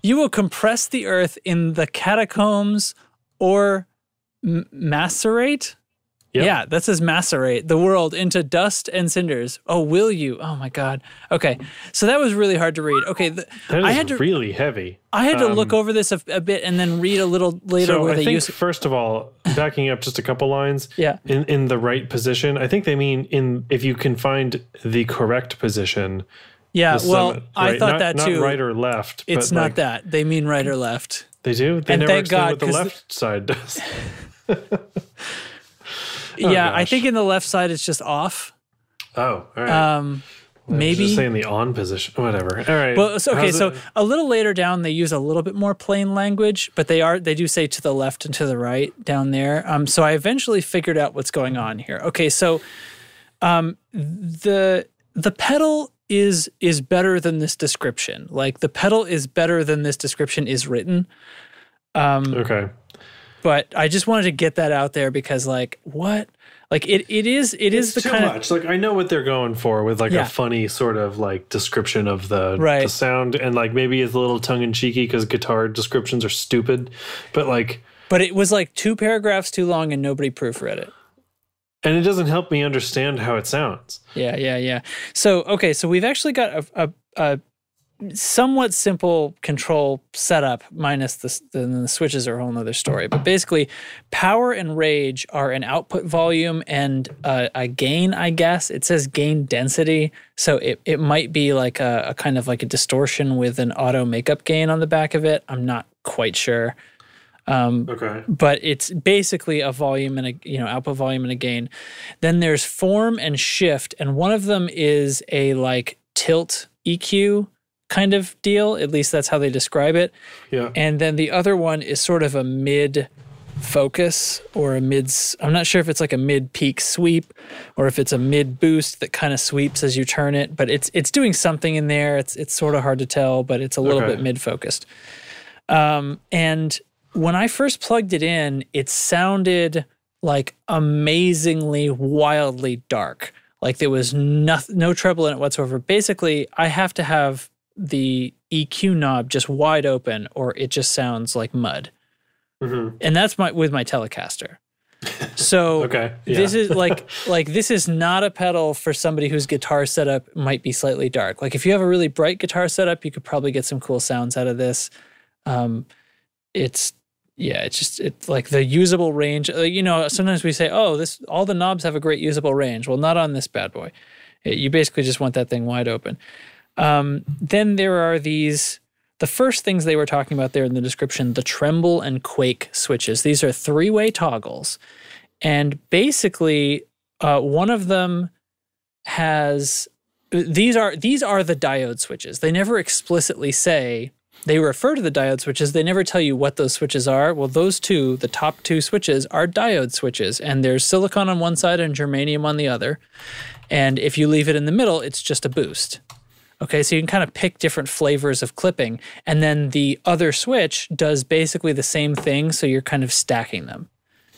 You will compress the earth in the catacombs or m- macerate. Yep. Yeah, that says macerate the world into dust and cinders. Oh, will you? Oh my God. Okay, so that was really hard to read. Okay, the, That is I had to really heavy. I had to look um, over this a, a bit and then read a little later So where I they think use. first of all, backing up just a couple lines. (laughs) Yeah. In in the right position, I think they mean in if you can find the correct position. Yeah, well, summit, I thought Not- that not too. right or left. it's not like, that they mean right or left. They do. They And never thank explain God, what the- (laughs) left side does. (laughs) yeah, I think in the left side it's just off. Oh, all right. Um, maybe just saying the on position. Whatever. All right. Well, so, okay, How's so it- a little later down, they use a little bit more plain language, but they are they do say to the left and to the right down there. Um, so I eventually figured out what's going on here. Okay, so um, the the pedal is is better than this description. Like the pedal is better than this description is written. Um, okay. But I just wanted to get that out there because, like, what? Like it, it is it is It's the too kind of much. Like I know what they're going for with like Yeah. a funny sort of like description of the Right. the sound, and like maybe it's a little tongue in cheeky because guitar descriptions are stupid, but like, but it was like two paragraphs too long and nobody proofread it. and it doesn't help me understand how it sounds. Yeah, yeah, yeah. So, okay, so we've actually got a, a, a somewhat simple control setup, minus the, the, the switches are a whole nother story. But basically, power and rage are an output volume and a, a gain, I guess. It says gain density. So it, it might be like a, a kind of like a distortion with an auto makeup gain on the back of it. I'm not quite sure um, Okay. but it's basically a volume and a you know output volume and a gain. Then there's form and shift, and one of them is a like tilt EQ kind of deal. At least that's how they describe it. Yeah. And then the other one is sort of a mid focus or a mid I'm not sure if it's like a mid peak sweep or if it's a mid boost that kind of sweeps as you turn it, but it's it's doing something in there. It's it's sort of hard to tell, but it's a little Okay. bit mid focused. Um and when I first plugged it in, it sounded like amazingly wildly dark. Like there was no, no treble in it whatsoever. Basically, I have to have the EQ knob just wide open or it just sounds like mud. Mhm. And that's my with my Telecaster. So (laughs) Okay. Yeah. this is like (laughs) like this is not a pedal for somebody whose guitar setup might be slightly dark. Like if you have a really bright guitar setup, you could probably get some cool sounds out of this. Um, it's yeah, it's just it's like the usable range. uh, you know, sometimes we say, oh, this all the knobs have a great usable range. Well, not on this bad boy. It- you basically just want that thing wide open. Um, then there are these. The first things they were talking about there in the description, the tremble and quake switches. These are three-way toggles, and basically, uh, one of them has these are these are the diode switches. They never explicitly say they refer to the diode switches. They never tell you what those switches are. Well, those two, the top two switches, are diode switches, and there's silicon on one side and germanium on the other. And if you leave it in the middle, it's just a boost. Okay, so you can kind of pick different flavors of clipping. And then the other switch does basically the same thing, so you're kind of stacking them.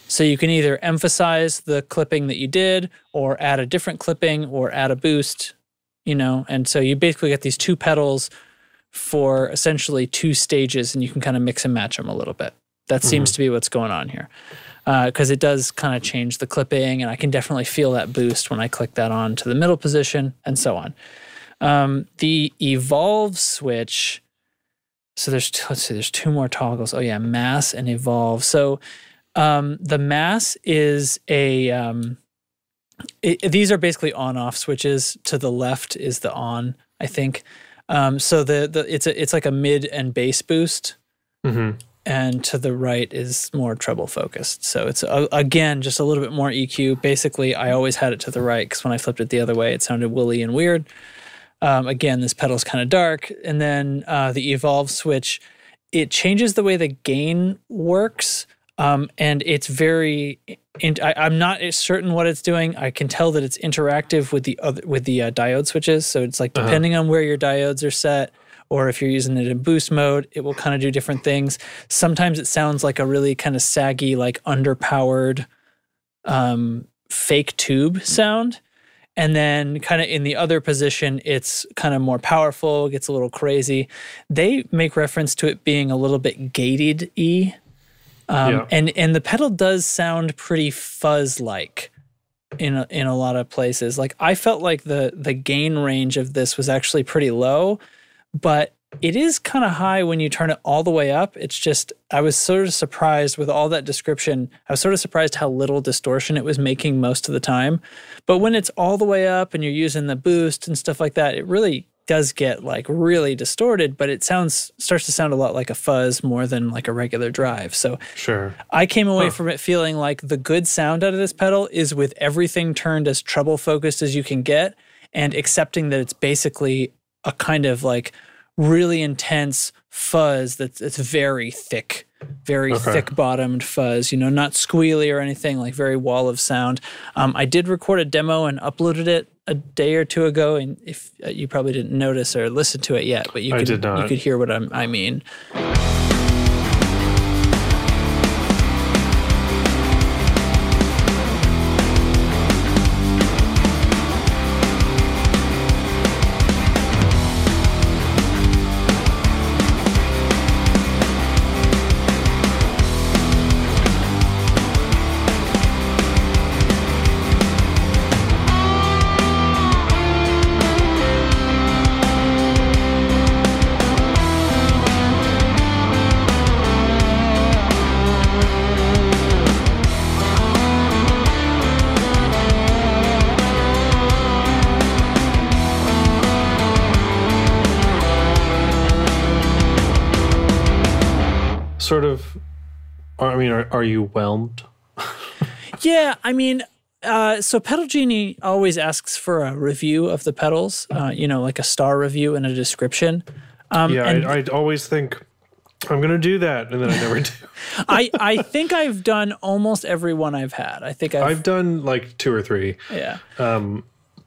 So you can either emphasize the clipping that you did, or add a different clipping, or add a boost, you know. And so you basically get these two pedals for essentially two stages, and you can kind of mix and match them a little bit. That mm-hmm. seems to be what's going on here. Uh, because it does kind of change the clipping, and I can definitely feel that boost when I click that on to the middle position, and so on. Um, the evolve switch. So there's t- let's see, there's two more toggles. Oh yeah, mass and evolve. So um, the mass is a um, it, these are basically on-off switches. To the left is the on, I think. Um, so the the it's a it's like a mid and bass boost, Mm-hmm. and to the right is more treble focused. So it's uh, again just a little bit more EQ. Basically, I always had it to the right because when I flipped it the other way, it sounded woolly and weird. Um, again, this pedal's kind of dark, and then uh, the evolve switch it changes the way the gain works, um, and it's very. In, I, I'm not certain what it's doing. I can tell that it's interactive with the other with the uh, diode switches. So it's like depending on where your diodes are set, or if you're using it in boost mode, it will kind of do different things. Sometimes it sounds like a really kind of saggy, like underpowered, um, fake tube sound. And then, kind of in the other position, it's kind of more powerful, gets a little crazy. They make reference to it being a little bit gated E. Um, Yeah. and, and the pedal does sound pretty fuzz like in a, in a lot of places. Like I felt like the the gain range of this was actually pretty low, but it is kind of high when you turn it all the way up. It's just I was sort of surprised with all that description. I was sort of surprised how little distortion it was making most of the time. But when it's all the way up and you're using the boost and stuff like that, it really does get like really distorted, but it sounds starts to sound a lot like a fuzz more than like a regular drive. So Sure. I came away from it feeling like the good sound out of this pedal is with everything turned as treble focused as you can get and accepting that it's basically a kind of like really intense fuzz that's it's very thick, very Okay. thick bottomed fuzz, you know, not squealy or anything, like very wall of sound. Um, I did record a demo and uploaded it a day or two ago, and if uh, you probably didn't notice or listen to it yet, but you I could you could hear what I'm, I mean. Are, are you whelmed? Yeah, I mean, uh, so Pedal Genie always asks for a review of the pedals, uh, you know, like a star review and a description. Um, yeah, and I, I'd always think I'm going to do that, and then I never (laughs) do. I, I think I've done almost every one I've had. I think I've, I've done like two or three. yeah. Um,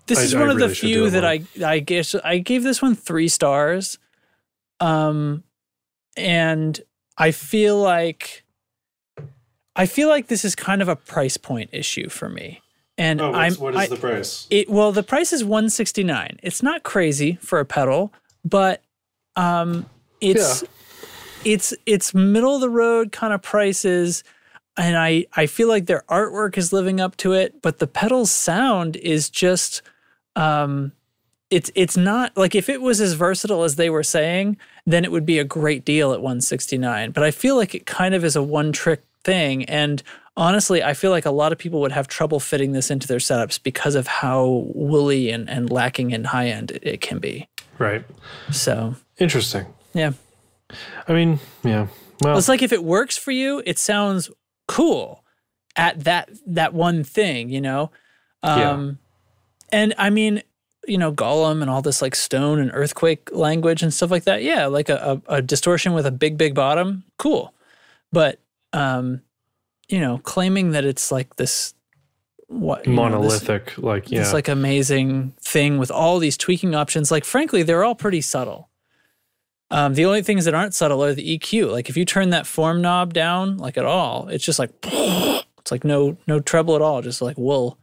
This I- is I one of the really do few that. I I guess I gave this one three stars, um, and I feel like I feel like this is kind of a price point issue for me. And oh, I'm what is I- the price? It well, the price is one sixty nine. It's not crazy for a pedal, but um, it's it's it's middle of the road kind of prices, and I I feel like their artwork is living up to it, but the pedal's sound is just um, it's it's not like if it was as versatile as they were saying, then it would be a great deal at one sixty nine. But I feel like it kind of is a one trick thing, and honestly, I feel like a lot of people would have trouble fitting this into their setups because of how woolly and, and lacking in high end it, it can be. Right. So, Interesting. yeah. I mean, yeah. Well, It's like if it works for you, it sounds cool at that that one thing, you know? Yeah. Um and I mean you know, Golem and all this like stone and earthquake language and stuff like that. Yeah, like a, a, a distortion with a big, big bottom, cool. But um, you know, claiming that it's like this what you know, this- Monolithic, like yeah, this like amazing thing with all these tweaking options. Like, frankly, they're all pretty subtle. Um, the only things that aren't subtle are the EQ. Like, if you turn that form knob down, like at all, it's just like (laughs) it's like no no treble at all, just like wool.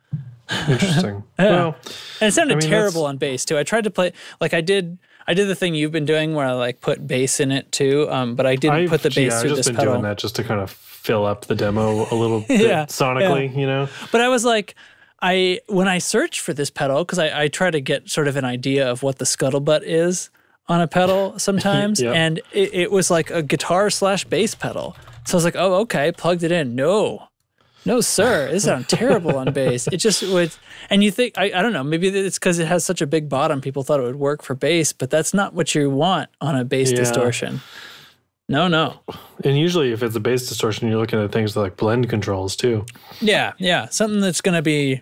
interesting. (laughs) Yeah. Well, And it sounded I mean, terrible on bass too. I tried to play like I did. I did the thing you've been doing where I like put bass in it too. Um, but I didn't I've, put the bass yeah, I've just this been pedal. doing that just to kind of fill up the demo a little (laughs) bit Yeah, sonically, you know. But I was like, I when I searched for this pedal because I, I try to get sort of an idea of what the scuttlebutt is on a pedal (laughs) sometimes, Yep. and it, it was like a guitar slash bass pedal. So I was like, oh okay, plugged it in. No, no sir, this sounds terrible on bass. It just would, and you think I, I don't know, maybe it's because it has such a big bottom. People thought it would work for bass, but that's not what you want on a bass Yeah. distortion. No, no. And usually, if it's a bass distortion, you're looking at things like blend controls too. Yeah, yeah, something that's going to be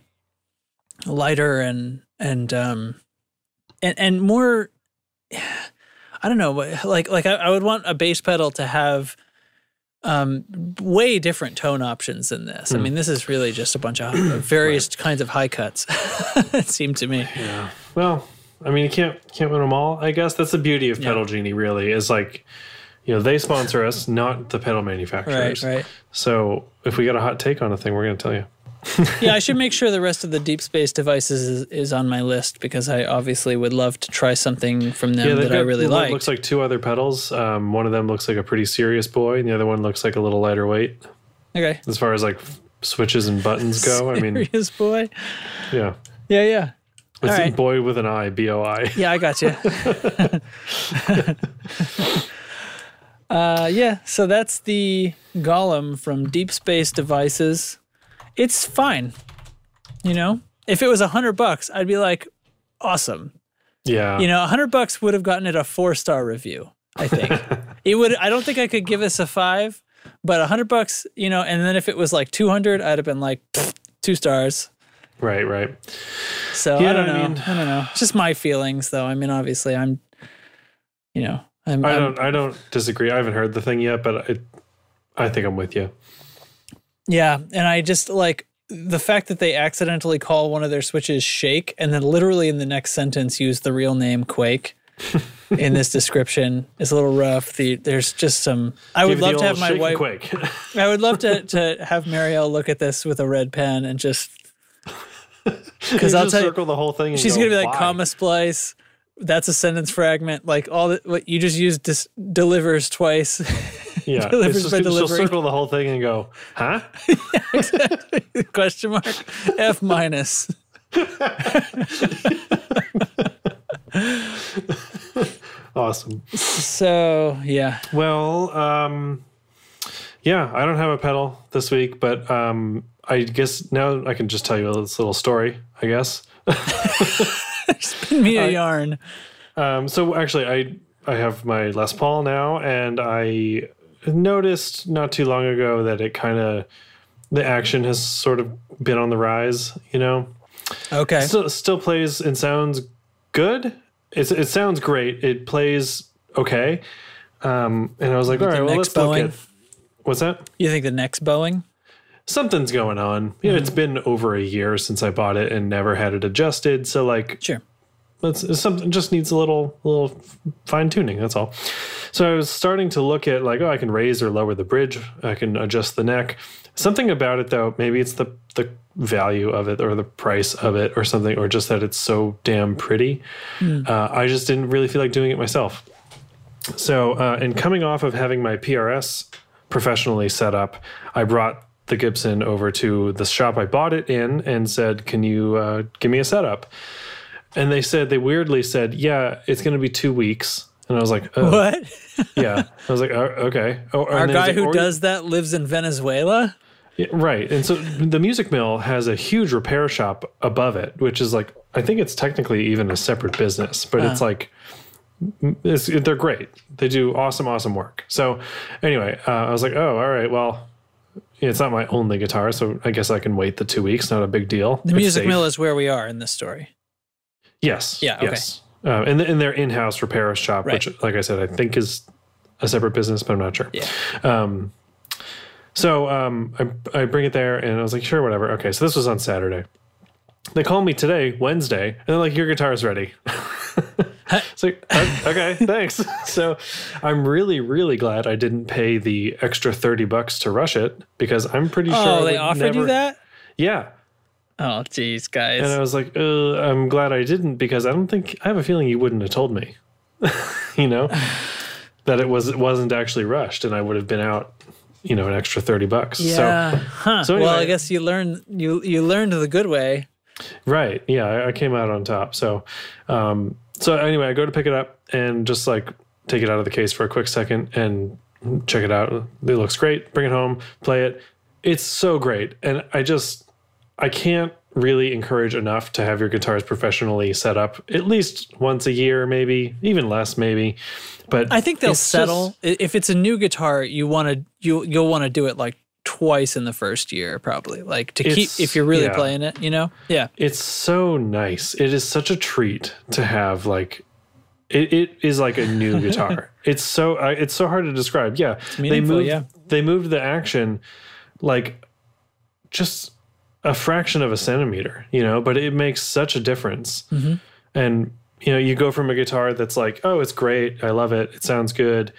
lighter and and um and and more. (sighs) I don't know, like like I, I would want a bass pedal to have um way different tone options than this. I mean, this is really just a bunch of (clears throat) various kinds of high cuts. (laughs) it seemed to me. Yeah. Well, I mean, you can't can't win them all. I guess that's the beauty of Pedal Genie. Really, is like, you know, they sponsor us, not the pedal manufacturers. Right, right. So if we got a hot take on a thing, we're going to tell you. (laughs) Yeah, I should make sure the rest of the deep space devices is, is on my list because I obviously would love to try something from them Yeah, that I really like. Looks like two other pedals. Um, one of them looks like a pretty serious boy, and the other one looks like a little lighter weight. okay. As far as like switches and buttons go, I mean, Serious boy. yeah, Yeah, yeah. it's a right. boy with an I, B O I. Yeah, I got you. (laughs) (laughs) uh, yeah, so that's the Golem from Deep Space Devices. It's fine. You know, if it was a hundred bucks, I'd be like, awesome. Yeah, You know, a hundred bucks would have gotten it a four star review. I think (laughs) it would. I don't think I could give this a five, but a hundred bucks, you know, and then if it was like two hundred, I'd have been like two stars. right, right. So Yeah, I don't I know. I, mean- don't know. It's just my feelings, though. I mean, obviously, I'm, you know, I'm. I I'm- don't, I don't disagree. I haven't heard the thing yet, but I, I think I'm with you. Yeah, and I just like the fact that they accidentally call one of their switches Shake, and then literally in the next sentence use the real name Quake. (laughs) in this description is a little rough. The there's just some. I would Give love to have my wife. quake. (laughs) I would love to to have Marielle look at this with a red pen and just (laughs) because You I'll tell you, circle the whole thing. And she's go, gonna be like "Why?" comma splice. That's a sentence fragment. Like all that what you just used dis- delivers twice. Yeah, (laughs) delivers just, by she'll circle the whole thing and go, huh? (laughs) Exactly. Question mark F minus. (laughs) Awesome. So yeah, Well, um, yeah, I don't have a pedal this week, but um, I guess now I can just tell you this little story. I guess. (laughs) spin me a yarn. Um, so actually, I I have my Les Paul now, and I noticed not too long ago that it kind of the action has sort of been on the rise. You know, Okay. still still plays and sounds good. It's, it sounds great. It plays okay. Um, and I was like, all right, well, let's look at what's that? You think the next Boeing? Something's going on. You know, it's been over a year since I bought it and never had it adjusted. So like, Sure. it's something just needs a little little fine tuning. That's all. So I was starting to look at like, oh, I can raise or lower the bridge. I can adjust the neck. Something about it though, maybe it's the the value of it or the price of it or something, or just that it's so damn pretty. Uh, I just didn't really feel like doing it myself. So, uh, and coming off of having my PRS professionally set up, I brought the Gibson over to the shop I bought it in and said, "Can you uh, give me a setup?" And they said they weirdly said, "Yeah, it's going to be two weeks." And I was like, oh, What? "Yeah." I was like, oh, "Okay." Oh, Our guy who does that lives in Venezuela. yeah, right. And so the Music Mill has a huge repair shop above it, which is like I think it's technically even a separate business, but it's like it's, they're great. They do awesome, awesome work. So anyway, uh, I was like, oh, all right, well. It's not my only guitar, so I guess I can wait the two weeks. Not a big deal. The Music Mill is where we are in this story. Yes. Yeah, okay. Yes. Uh, in, in their in-house repair shop, Right. which, like I said, I think is a separate business, but I'm not sure. Yeah. Um, so um, I, I bring it there, and I was like, sure, whatever. Okay, so this was on Saturday. They call me today, Wednesday, and they're like, your guitar's ready. (laughs) it's like, "Oh, okay, thanks. (laughs) so I'm really, really glad I didn't pay the extra 30 bucks to rush it because I'm pretty sure. Oh, they offered you that? Yeah. Oh, geez, guys. And I was like, uh, I'm glad I didn't because I don't think I have a feeling you wouldn't have told me, (laughs) you know, (sighs) that it was it wasn't actually rushed, and I would have been out, you know, an extra thirty bucks. yeah. huh. so well, I guess you learned you you learned the good way. Right, yeah, I, I came out on top. So, um, so anyway, I go to pick it up and just like take it out of the case for a quick second and check it out. It looks great. Bring it home, play it. It's so great, and I just I can't really encourage enough to have your guitars professionally set up at least once a year, maybe even less, maybe. But I think they'll it's just- settle. If it's a new guitar, you want to you you'll want to do it like twice in the first year, probably. Like to keep if you're really yeah. playing it, you know. Yeah. it's so nice. It is such a treat to have like. It, it is like a new (laughs) guitar. It's so I it's so hard to describe. Yeah, they moved yeah. they moved the action like just a fraction of a centimeter, you know, but it makes such a difference. Mm-hmm. And you know, you go from a guitar that's like, oh, it's great, I love it, it sounds good.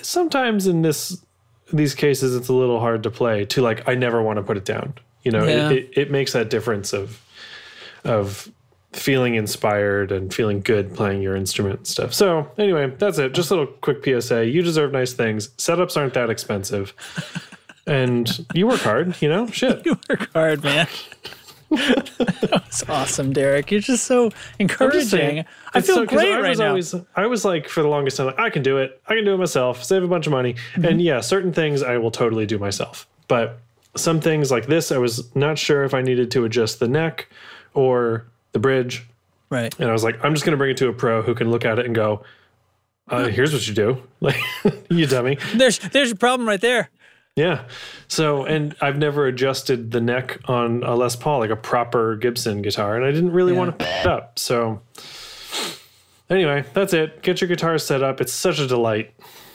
Sometimes in this these cases, it's a little hard to play. To like, I never want to put it down. You know, Yeah. it, it, it makes that difference of of feeling inspired and feeling good playing your instrument and stuff. So anyway, that's it. Just a little quick PSA. You deserve nice things. Setups aren't that expensive. And you work hard, you know? Shit. (laughs) You work hard, man. That was awesome, Derek. You're just so encouraging. saying, I feel so- great I right was now. Always, I was like, for the longest time, like, I can do it. I can do it myself. Save a bunch of money. Mm-hmm. And yeah, certain things I will totally do myself. But some things like this, I was not sure if I needed to adjust the neck or the bridge. right. And I was like, I'm just going to bring it to a pro who can look at it and go, uh, "Here's what you do." (laughs) Like, you dummy. There's there's your problem right there. Yeah. So, and I've never adjusted the neck on a Les Paul, like a proper Gibson guitar, and I didn't really Yeah. want to pick it up. So, anyway, that's it. Get your guitar set up. It's such a delight.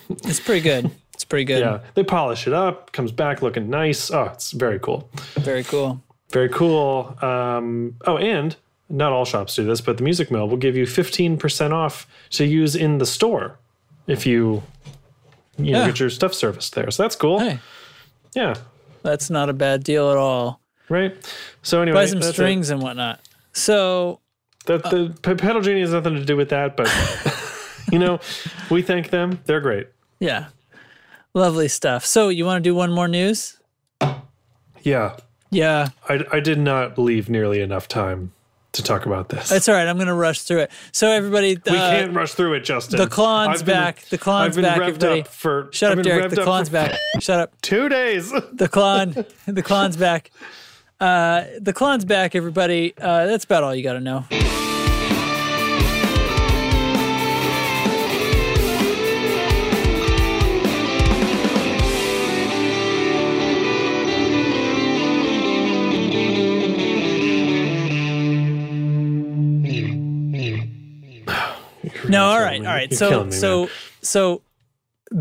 It's pretty good. It's pretty good. Yeah. They polish it up, comes back looking nice. Oh, it's very cool. Very cool. Very cool. Um, oh, and not all shops do this, but the Music Mill will give you 15% off to use in the store if you, you know, get your stuff serviced there. So that's cool. Hey, Yeah. that's not a bad deal at all. Right. So anyway, Buy some that's it. strings and whatnot. So That uh, the Pe- pedal genie has nothing to do with that, but (laughs) you know, we thank them. They're great. yeah, lovely stuff. So you want to do one more news? Yeah, Yeah, I, I did not leave nearly enough time to talk about this. it's all right. I'm going to rush through it. So everybody, we uh, can't rush through it, Justin. the been- back. The been back, everybody. for Shut I've up, Derek. The for back. Shut up. (laughs) Two days. The Klon. the Klon's back. Uh, the Klon's back, everybody. Uh, that's about all you got to know. No, all right, all right. So, me, so, man. so,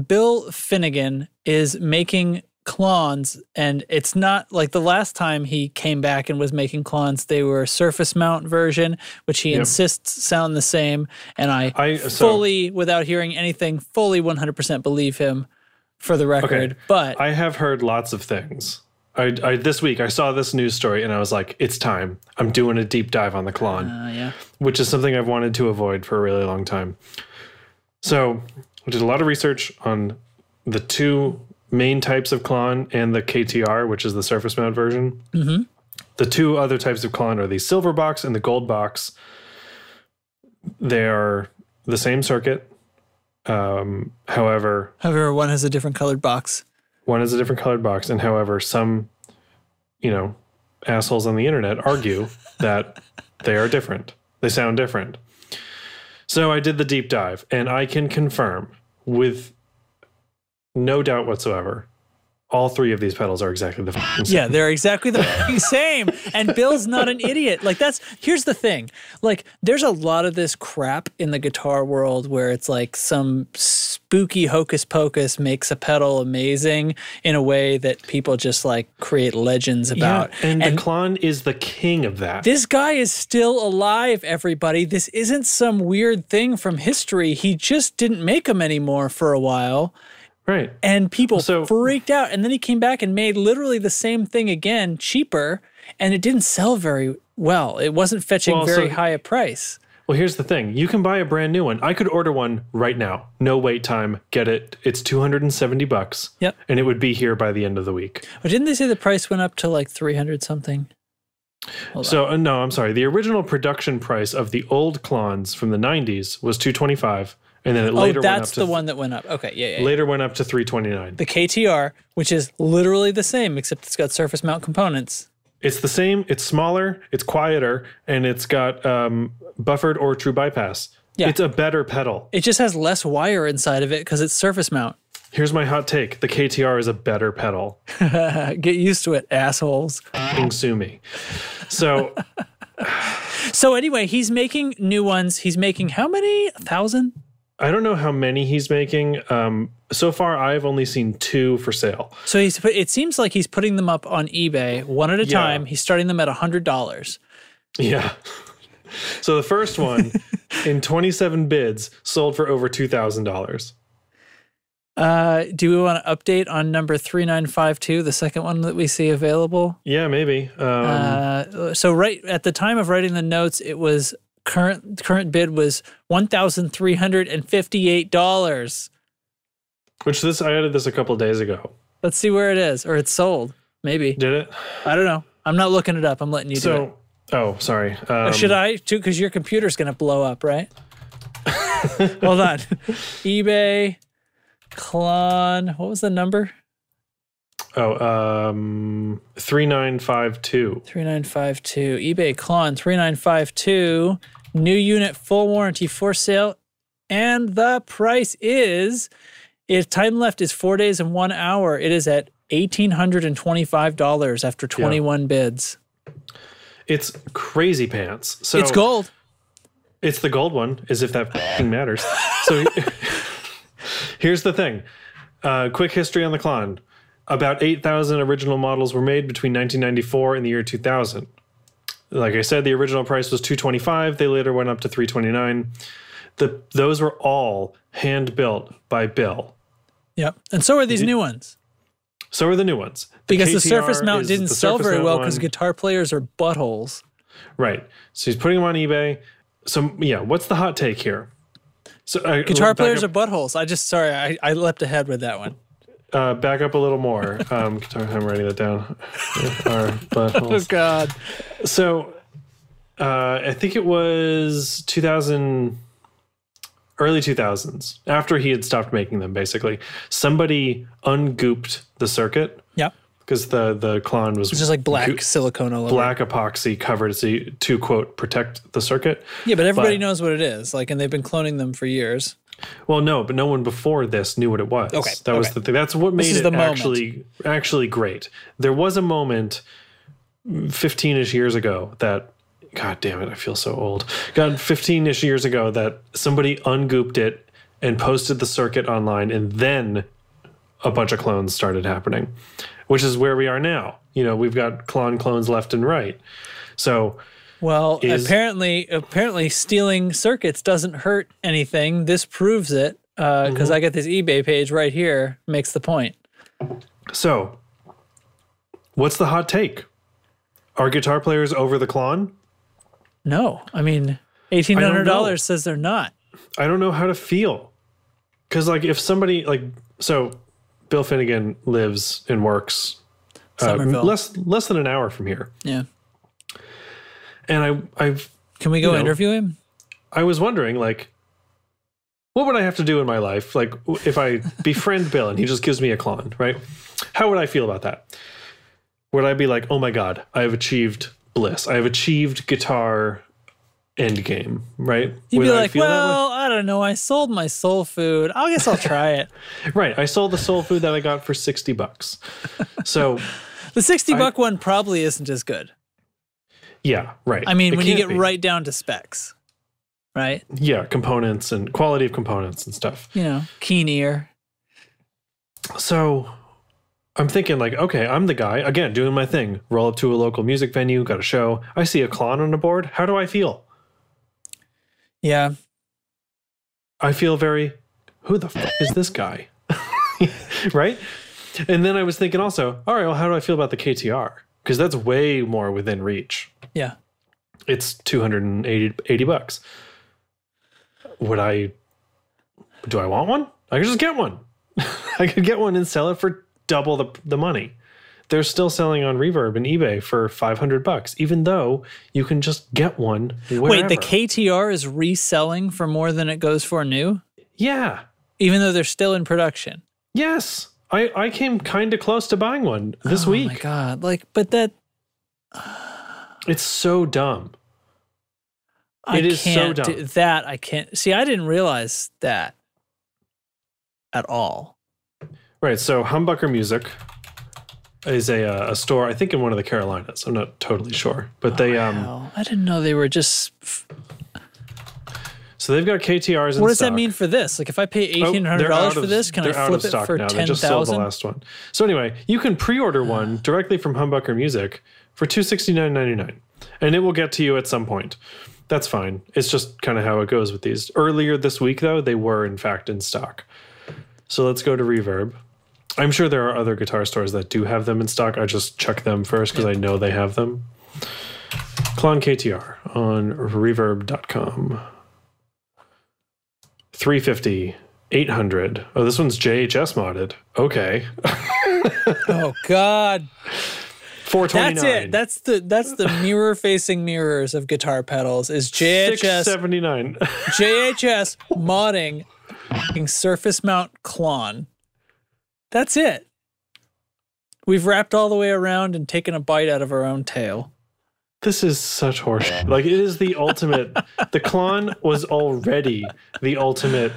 Bill Finnegan is making Klons, and it's not like the last time he came back and was making Klons. They were surface mount version, which he Yep. insists sound the same. And I, I- so- fully, without hearing anything, fully 100% believe him for the record. But I have heard lots of things. I, I this week I saw this news story and I was like, it's time. I'm doing a deep dive on the Klon. uh, yeah, which is something I've wanted to avoid for a really long time. So I did a lot of research on the two main types of Klon and the KTR, which is the surface mount version. Mm-hmm. The two other types of Klon are the silver box and the gold box. They are the same circuit. Um, however, however, one has a different colored box. One is a different colored box, and however, some, you know, assholes on the internet argue (laughs) that they are different. They sound different. So I did the deep dive, and I can confirm with no doubt whatsoever all three of these pedals are exactly the same. Yeah, they're exactly the (laughs) same. And Bill's not an idiot. Like that's here's the thing. Like there's a lot of this crap in the guitar world where it's like some spooky hocus pocus makes a pedal amazing in a way that people just like create legends about. Yeah, and, the Klon is the king of that. this guy is still alive, everybody. This isn't some weird thing from history. He just didn't make them anymore for a while. Right. and people So- freaked out. And then he came back and made literally the same thing again, cheaper, and it didn't sell very well. It wasn't fetching Well, very so- high a price. Well, here's the thing. You can buy a brand new one. I could order one right now. No wait time. Get it. It's 270 bucks. Yep. And it would be here by the end of the week. But didn't they say the price went up to like three hundred something? Hold So, uh, no, I'm sorry. The original production price of the old Klons from the 90s was 225 and then it Oh, later went up that's the one that went up. Okay, yeah, yeah. yeah. later went up to 329. The KTR, which is literally the same except it's got surface mount components. It's the same. It's smaller. It's quieter, and it's got um, buffered or true bypass. Yeah. It's a better pedal. It just has less wire inside of it because it's surface mount. Here's my hot take: the KTR is a better pedal. (laughs) Get used to it, assholes. Sue me. So (laughs) (sighs) So anyway, he's making new ones. He's making how many? A thousand? I don't know how many he's making. Um, so far, I've only seen two for sale. So he's put, it seems like he's putting them up on eBay one at a Yeah. time. He's starting them at hundred dollars. Yeah. (laughs) So the first one, (laughs) in 27 bids, sold for over two thousand dollars. Uh, do we want to update on number three nine five two, the second one that we see available? Yeah, maybe. Um, Uh, so right at the time of writing the notes, it was current current bid was one thousand three hundred and fifty eight dollars. which this I added this a couple days ago. Let's see where it is, or it's sold. Maybe Did it? I don't know. I'm not looking it up. I'm letting you do it. So, oh, sorry. Um, should I too? Because your computer's gonna blow up, right? (laughs) Hold on. eBay, Klon. What was the number? Oh, um, three nine five two. Three nine five two. eBay Klon three nine five two. New unit, full warranty for sale, and the price is. If time left is four days and one hour, it is at eighteen hundred and twenty-five dollars after twenty-one bids. It's crazy pants. So it's gold. It's the gold one, as if that matters. So (laughs) here's the thing. Uh, quick history on the Klon. About 8,000 original models were made between 1994 and the year 2000. Like I said, the original price was 225. They later went up to 329. The those were all hand built by Bill. Yep. And so are these new ones. So are the new ones. Because the surface mount didn't sell very well because guitar players are buttholes. Right. So he's putting them on eBay. So yeah, what's the hot take here? So uh, Guitar players up, are buttholes. I just sorry, I, I leapt ahead with that one. Uh, back up a little more. (laughs) Um, guitar, I'm writing that down. Our buttholes. (laughs) God. So uh, I think it was 2000, early 2000s. After he had stopped making them, basically, somebody ungooped the circuit Yep. because the the Klon was Just like black silicone all over. black epoxy covered you, to quote protect the circuit. Yeah, but everybody but- knows what it is. Like, and they've been cloning them for years. Well, no, but no one before this knew what it was. Okay, that was the thing. That's what made it moment. actually actually great. There was a moment, fifteen-ish years ago that. God damn it! I feel so old. God, fifteen-ish years ago that somebody ungooped it and posted the circuit online, and then a bunch of clones started happening, which is where we are now. You know, we've got Klon clones left and right. So Well, Is- apparently, apparently, stealing circuits doesn't hurt anything. This proves it because Mm-hmm. I got this eBay page right here. Makes the point. So, what's the hot take? Are guitar players over the Klon? No, I mean, eighteen hundred dollars says they're not. I don't know how to feel. Because, like, if somebody, like, so Bill Finnegan lives and works uh, less less than an hour from here. Yeah. And I, I've, Can we go You know. interview him? I was wondering, like, what would I have to do in my life? Like, if I befriend Bill and he just gives me a Klon, right? How would I feel about that? Would I be like, oh my God, I have achieved bliss. I have achieved guitar end game, right? You'd Would be I like, feel well, I don't know. I sold my soul food. I guess I'll try it. (laughs) right. I sold the soul food that I got for sixty bucks. So (laughs) The 60 I- buck one probably isn't as good. Yeah, right. I mean, It when you get be. right down to specs, right? yeah, components and quality of components and stuff. You know, keen ear. So I'm thinking like, okay, I'm the guy again doing my thing. Roll up to a local music venue, got a show. I see a Klon on the board. How do I feel? Yeah. I feel very, who the f- is this guy? (laughs) right? And then I was thinking also, all right, well, how do I feel about the KTR? Because that's way more within reach. Yeah. It's 280 80 bucks. Would I, do I want one? I could just get one. (laughs) I could get one and sell it for double the, the money. They're still selling on Reverb and eBay for 500 bucks, even though you can just get one wherever. Wait, the KTR is reselling for more than it goes for new, Yeah. even though they're still in production. Yes. I, I came kind of close to buying one this week. oh week. my god! Like, but that It's so dumb. I It is so dumb. do that. I can't see. I didn't realize that at all. Right. So Humbucker Music is a, uh, a store, I think in one of the Carolinas. I'm not totally sure. But they, um, Wow. I didn't know they were just. So they've got KTRs in What does that mean for this? Like, if I pay oh, eighteen hundred dollars for this, can I they're out flip of it stock for now. They ten just sold the last one. So anyway, you can pre-order one (sighs) directly from Humbucker Music for two sixty nine ninety nine, and it will get to you at some point. That's fine. It's just kind of how it goes with these. Earlier this week, though, they were in fact in stock. So let's go to Reverb. I'm sure there are other guitar stores that do have them in stock. I just check them first because I know they have them. Klon KTR on reverb.com. 350, 800. Oh, this one's JHS modded. Okay. (laughs) Oh God, 429. that's it. That's the that's the mirror facing mirrors of guitar pedals. Is JHS 79. JHS modding surface mount Klon. That's it. We've wrapped all the way around and taken a bite out of our own tail. This is such horseshit. Like it is the ultimate. the Klon was already the ultimate,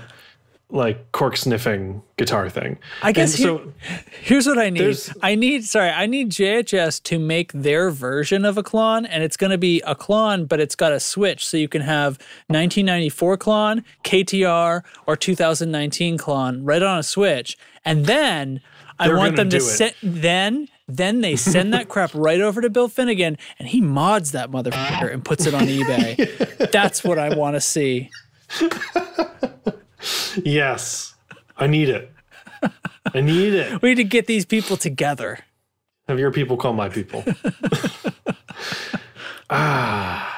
like cork sniffing guitar thing. I guess And here- here's what I need. I need sorry, I need JHS to make their version of a Klon, and it's going to be a Klon, but it's got a switch, so you can have 1994 Klon, KTR, or 2019 Klon right on a switch, and then I They're want them to do it. send then. Then they send that crap (laughs) right over to Bill Finnegan, and he mods that motherfucker and puts it on (laughs) eBay. That's what I want to see. yes, I need it. I need it. We need to get these people together. Have your people call my people. (laughs) ah.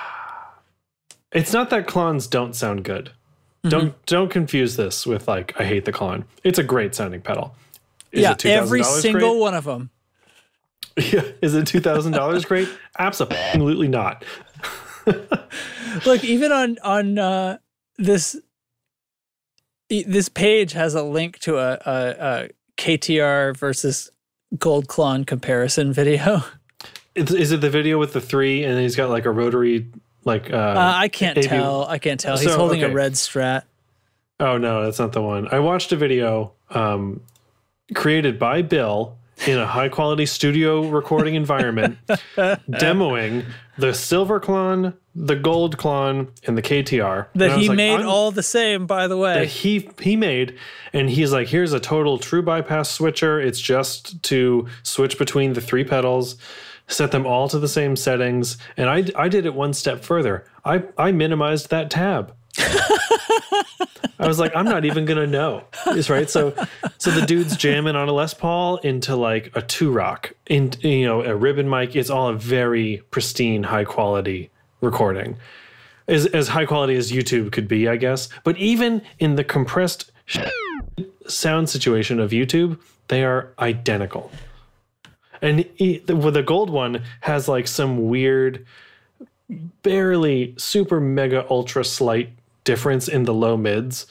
It's not that clones don't sound good. Mm-hmm. Don't don't confuse this with like I hate the Klon. It's a great sounding pedal. Is yeah, it every single one of them. Yeah. (laughs) Is it two thousand dollars (laughs) great? Absolutely not. (laughs) Look, even on on uh, this this page has a link to a, a, a KTR versus Gold Klon comparison video. Is, is it the video with the three and he's got like a rotary like uh, Uh, I can't AB tell. I can't tell. He's So, holding a red Strat. Oh no, that's not the one. I watched a video um, created by Bill in a high quality studio recording environment, (laughs) demoing the silver Klon, the gold Klon, and the KTR That he like, made all the same, by the way, that he he made, and he's like, here's a total true bypass switcher. It's just to switch between the three pedals. Set them all to the same settings, and I, I did it one step further. I, I minimized that tab. (laughs) I was like, I'm not even gonna know. Is right. So, so the dude's jamming on a Les Paul into like a Two-Rock, in you know, a ribbon mic. It's all a very pristine, high quality recording, as as high quality as YouTube could be, I guess. But even in the compressed (laughs) sound situation of YouTube, they are identical. And he, the, the gold one has like some weird, barely super mega ultra slight difference in the low mids,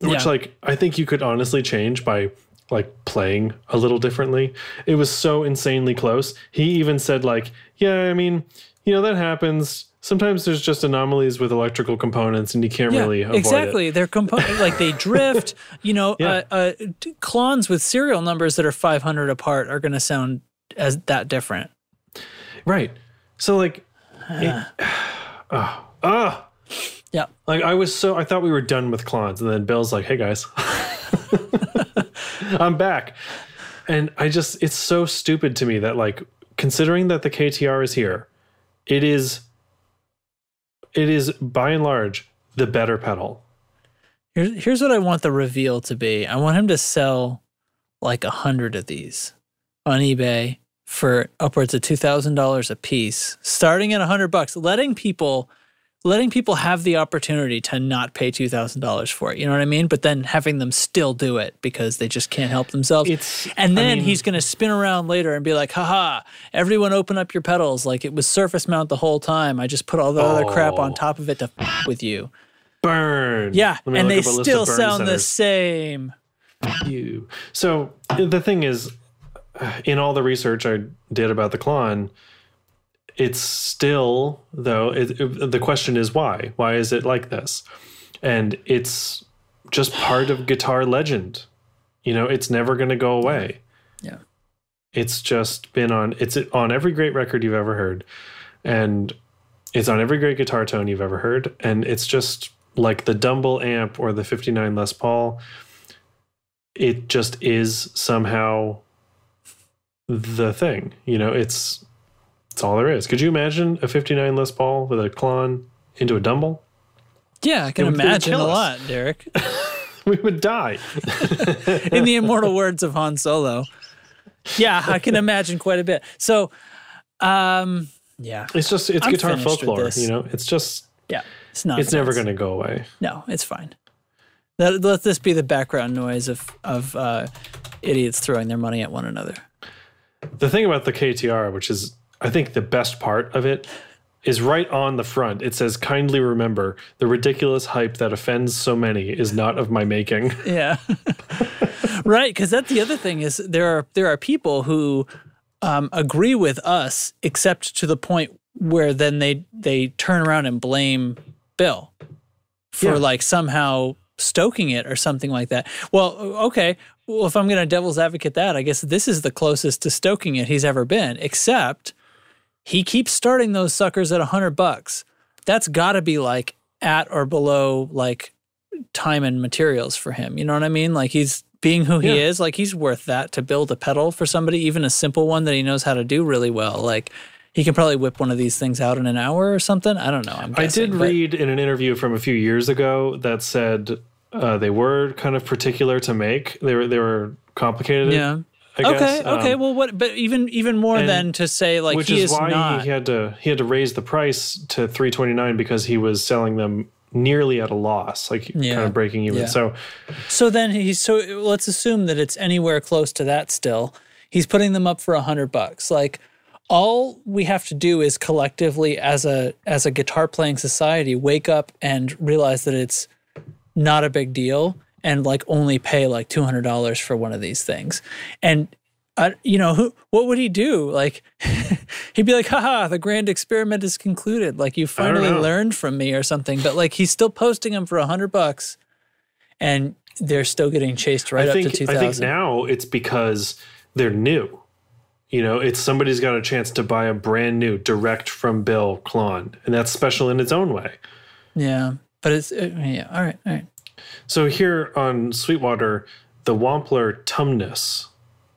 which Yeah. like I think you could honestly change by like playing a little differently. It was so insanely close. He even said like, "Yeah, I mean, you know that happens. sometimes there's just anomalies with electrical components, and you can't really avoid exactly. it. They're compo- (laughs) like they drift. You know, Yeah. uh, uh, clones with serial numbers that are 500 apart are going to sound as that different. Right. So like, it, oh, (sighs) ah, Yeah. like I was so I thought we were done with clones, and then Bill's like, "Hey guys, (laughs) I'm back," and I just it's so stupid to me that like considering that the KTR is here, it is, it is by and large the better pedal. Here's here's what I want the reveal to be. I want him to sell like a hundred of these on eBay for upwards of two thousand dollars a piece, starting at a hundred bucks, letting people letting people have the opportunity to not pay two thousand dollars for it. You know what I mean? But then having them still do it because they just can't help themselves. It's- and I then mean- he's gonna spin around later and be like, haha, everyone open up your pedals. Like it was surface mount the whole time. I just put all the other crap on Oh. top of it to f- with you. Burn. Yeah, and they up a list of still sound the same. you. So the thing is, uh, in all the research I did about the Klon, it's still though. It, it- the question is why? Why is it like this? And it's just part of guitar legend. You know, it's never going to go away. Yeah. It's just been on. It's on every great record you've ever heard, and it's on every great guitar tone you've ever heard, and it's just like the Dumble amp or the 59 Les Paul it just is somehow the thing. You know, it's it's all there is. Could you imagine a 59 Les Paul with a Klon into a Dumble? Yeah, I can would- imagine a lot, Derek. (laughs) (laughs) We would die. In the immortal words of Han Solo. Yeah, I can imagine quite a bit. So, um, yeah, It's just it's I'm guitar folklore, you know. It's just yeah, it's not. it's never going to go away. No, it's fine. Let, let this be the background noise of of uh, idiots throwing their money at one another. The thing about the KTR, which is I think the best part of it, is right on the front. It says, "Kindly remember, the ridiculous hype that offends so many is not of my making." (laughs) Yeah. (laughs) right, because that's the other thing is there are there are people who um, agree with us, except to the point where then they they turn around and blame Bill for Yeah. like somehow stoking it or something like that. Well, okay. Well, if I'm going to devil's advocate that, I guess this is the closest to stoking it he's ever been, except he keeps starting those suckers at a hundred bucks. That's got to be like at or below like time and materials for him. You know what I mean? Like he's being who he Yeah. is. Like he's worth that to build a pedal for somebody, even a simple one that he knows how to do really well. Like he can probably whip one of these things out in an hour or something. I don't know. I'm I did but- read in an interview from a few years ago that said uh, they were kind of particular to make. They were they were complicated. Yeah. I okay. guess. okay. Um, Well, what? But even even more than to say like which he is, is why not. he had to he had to raise the price to 329 because he was selling them nearly at a loss, like Yeah. kind of breaking even. Yeah. So So then he's so let's assume that it's anywhere close to that still. He's putting them up for a hundred bucks. Like all we have to do is collectively as a as a guitar playing society wake up and realize that it's not a big deal and like only pay like two hundred dollars for one of these things. And uh, you know, who, what would he do? Like, (laughs) he'd be like, haha, the grand experiment is concluded. Like, you finally learned from me or something. But like, he's still posting them for a hundred bucks and they're still getting chased right I up think to I think now it's because they're new. You know, it's somebody's got a chance to buy a brand new direct from Bill Klon, and that's special in its own way. yeah. But it's, uh, yeah. All right. All right. So here on Sweetwater, the Wampler Tumnus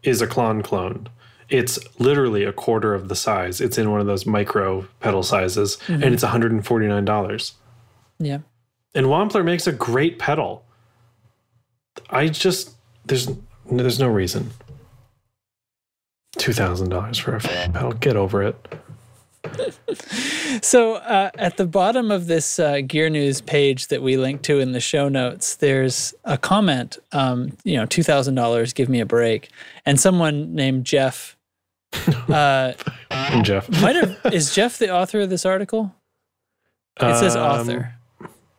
is a Klon clone. It's literally a quarter of the size. It's in one of those micro pedal sizes, Mm-hmm. and it's $149. Yeah. And Wampler makes a great pedal. I just there's there's no reason. Two thousand dollars for a pedal. Get over it. (laughs) So uh, at the bottom of this uh, Gear News page that we link to in the show notes, there's a comment. Um, you know, two thousand dollars. Give me a break. And someone named Jeff. (laughs) Uh, Jeff. might have is Jeff the author of this article? It says Um, author.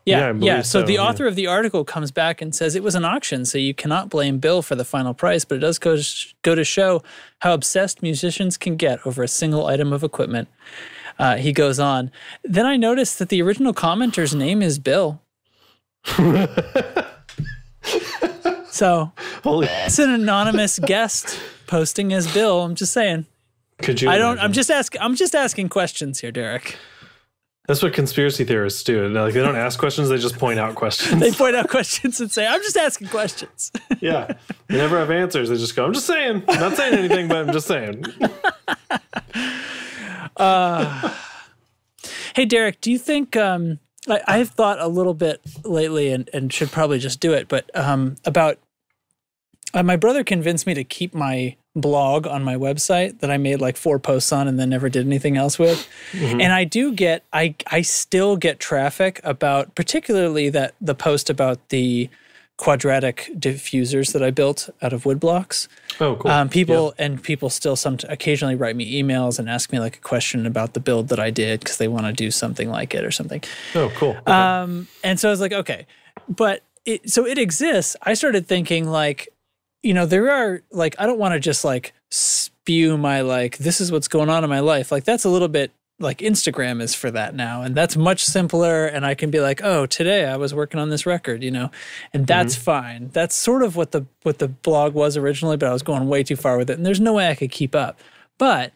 Yeah, Yeah, yeah. So, so, the yeah. author of the article comes back and says it was an auction, so you cannot blame Bill for the final price, but it does go to, go to show how obsessed musicians can get over a single item of equipment. Uh, he goes on. Then I noticed that the original commenter's name is Bill. (laughs) so Holy, it's an anonymous guest posting as Bill. I'm just saying. could you? I don't. I'm just asking. I'm just asking questions here, Derek. That's what conspiracy theorists do. Like they don't ask questions; they just point out questions. They point out questions and say, "I'm just asking questions." (laughs) yeah, they never have answers. They just go, "I'm just saying, I'm not saying anything, but I'm just saying." (laughs) Hey, Derek, do you think um, I, I've thought a little bit lately, and, and should probably just do it, but um, about uh, my brother convinced me to keep my blog on my website that I made like four posts on and then never did anything else with. And I do get, I I still get traffic about, particularly that the post about the quadratic diffusers that I built out of wood blocks. Oh, cool. Um, people and people still some occasionally write me emails and ask me like a question about the build that I did because they want to do something like it or something. oh, cool. Okay. Um, and so I was like, okay, but it, so it exists. I started thinking like, you know, there are like, I don't want to just like spew my like, this is what's going on in my life. Like that's a little bit like Instagram is for that now. And that's much simpler. And I can be like, oh, today I was working on this record, you know, and that's mm-hmm. fine. That's sort of what the, what the blog was originally, but I was going way too far with it. And there's no way I could keep up. But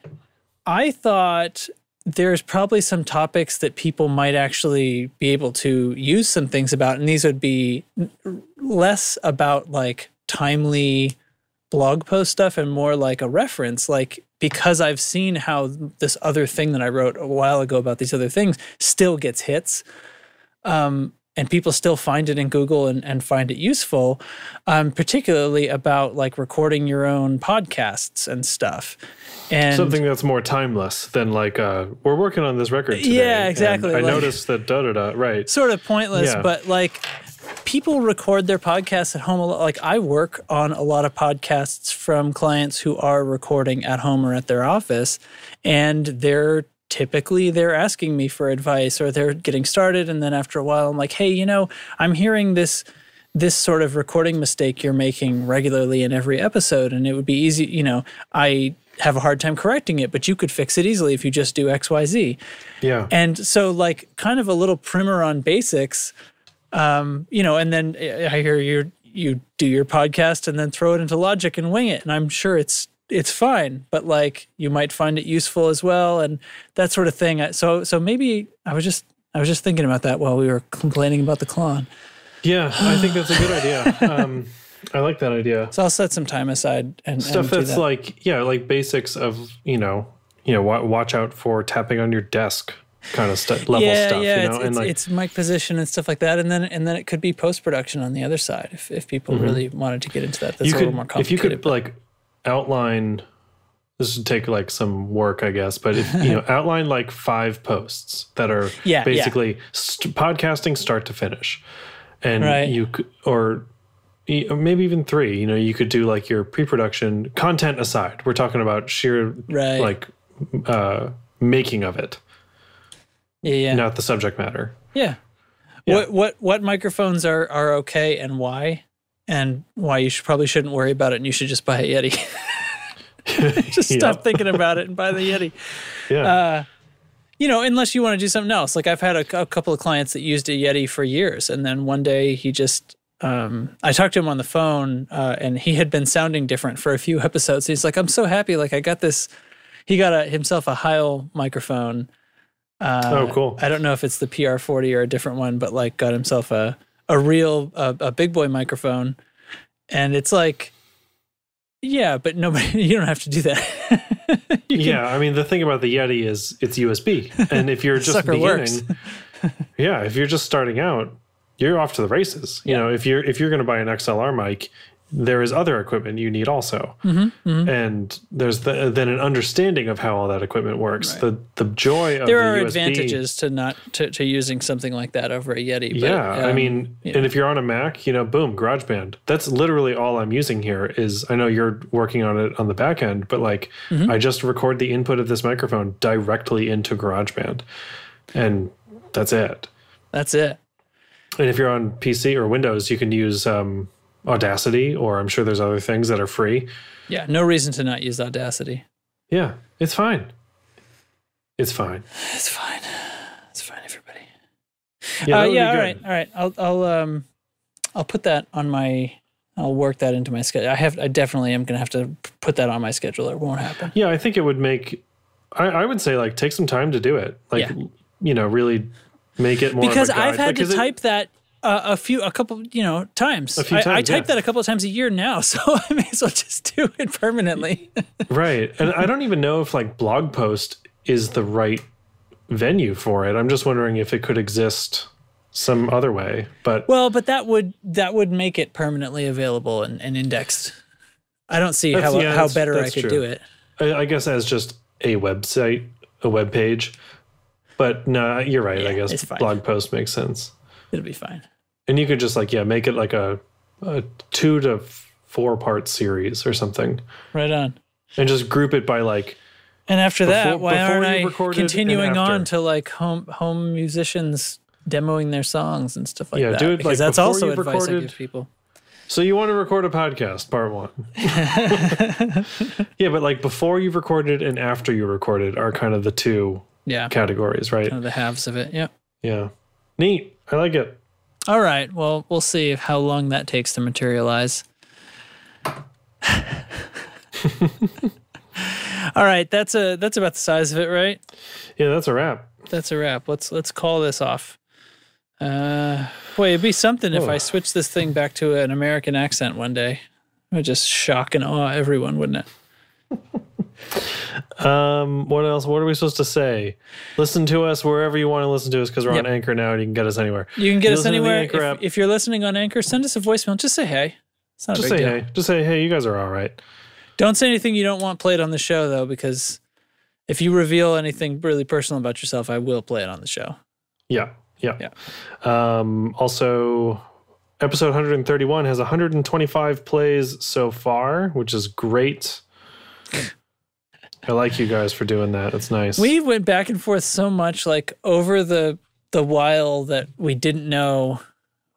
I thought there's probably some topics that people might actually be able to use some things about, and these would be less about like timely blog post stuff and more like a reference. Like, because I've seen how this other thing that I wrote a while ago about these other things still gets hits. Um, and people still find it in Google and, and find it useful, um, particularly about like recording your own podcasts and stuff. And Something that's more timeless than like uh, we're working on this record today. Yeah, exactly, I noticed that da da da. Right. sort of pointless, Yeah. but like people record their podcasts at home a lot. Like I work on a lot of podcasts from clients who are recording at home or at their office, and they're typically they're asking me for advice or they're getting started and then after a while I'm like, "Hey, you know, I'm hearing this this sort of recording mistake you're making regularly in every episode and it would be easy, you know, I have a hard time correcting it, but you could fix it easily if you just do XYZ. Yeah. And so, like, kind of a little primer on basics, um, you know, and then I hear you you do your podcast and then throw it into Logic and wing it, and I'm sure it's it's fine, but like you might find it useful as well, and that sort of thing. So so maybe I was just I was just thinking about that while we were complaining about the Klon. yeah. I think that's a good idea. (sighs) Um, I like that idea. So I'll set some time aside and Stuff and that's that. like yeah, like basics of you know you know watch out for tapping on your desk kind of stuff level yeah, stuff. yeah, you know, it's, like it's mic position and stuff like that, and then and then it could be post production on the other side if, if people really wanted to get into that. That's Mm-hmm. you a could little more complicated. if you could but- like outline this would take like some work i guess but if you know (laughs) outline like five posts that are Yeah, yeah. basically st- podcasting start to finish and Right. you could or maybe even three you know you could do like your pre-production content aside we're talking about sheer Right. like uh making of it yeah, yeah. not the subject matter Yeah. What what what microphones are are okay and why, and why you should probably shouldn't worry about it and you should just buy a Yeti. (laughs) just stop (laughs) thinking about it and buy the Yeti. yeah Uh, You know, unless you want to do something else. Like I've had a, a couple of clients that used a Yeti for years, and then one day he just. Um, I talked to him on the phone, uh, and he had been sounding different for a few (laughs) episodes. He's like, "I'm so happy! Like I got this." He got a, himself a Heil microphone, uh, oh cool. I don't know if it's the PR40 or a different one, but like got himself a a real a, a big boy microphone, and it's like, yeah, but nobody, (laughs) you don't have to do that. (laughs) You can- yeah, I mean the thing about the Yeti is it's USB, (laughs) and if you're just beginning, yeah, if you're just starting out, you're off to the races. You know, if you're if you're going to buy an XLR mic, there is other equipment you need also, Mm-hmm, and there's the, then an understanding of how all that equipment works. The the joy of there the are USB, advantages to not to, to using something like that over a Yeti. But, Yeah, I um, mean, and if you're on a Mac, you know, boom, GarageBand. That's literally all I'm using here. Is I know you're working on it on the back end, but like Mm-hmm. I just record the input of this microphone directly into GarageBand, and that's it. that's it. And if you're on PC or Windows, you can use um, Audacity, or I'm sure there's other things that are free. Yeah, no reason to not use Audacity. Yeah, it's fine. It's fine. It's fine. It's fine, everybody. Yeah, uh, yeah. All right. All right. I'll I'll um I'll put that on my. I'll work that into my schedule. I have. I definitely am gonna have to put that on my schedule. It won't happen. Yeah, I think it would make. I, I would say like take some time to do it. Like Yeah. you know, really make it more because I've had to it- type that uh, a few, a couple, you know, times. A few I, I type yeah. that a couple of times a year now, (laughs) so I may as well just do it permanently. (laughs) right, and I don't even know if like blog post is the right venue for it. I'm just wondering if it could exist some other way. But well, but that would that would make it permanently available and, and indexed. I don't see That's- how yeah, how better I could true. do it. I, I guess as just a website, a web page. But no, you're right. I guess blog post makes sense. It'll be fine. And you could just like yeah, make it like a, a two to four part series or something, Right on. and just group it by like And after that, Before- why before aren't you I continuing on to like home home musicians demoing their songs and stuff like Yeah, that? do it, because like, that's also advice I recorded- give people. So you want to record a podcast, part one. (laughs) yeah, but like before you've recorded and after you recorded are kind of the two Yeah, categories, right? kind of the halves of it. Yeah. Yeah. Neat. I like it. All right. Well, we'll see how long that takes to materialize. (laughs) All right, that's a that's about the size of it, right? Yeah, that's a wrap. That's a wrap. Let's let's call this off. Uh, boy, it'd be something if Oh. I switched this thing back to an American accent one day. It would just shock and awe everyone, wouldn't it? (laughs) Um, what else? What are we supposed to say? Listen to us wherever you want to listen to us because we're Yep. on Anchor now and you can get us anywhere. You can get us listen to the anywhere. Anchor If, app. if you're listening on Anchor, send us a voicemail. Just say hey. It's not Just a big say deal. hey. Just say hey. You guys are all right. Don't say anything you don't want played on the show, though, because if you reveal anything really personal about yourself, I will play it on the show. Yeah. Yeah. Um, also, episode 131 has 125 plays so far, which is great. I like you guys for doing that. It's nice. We went back and forth so much, like over the the while that we didn't know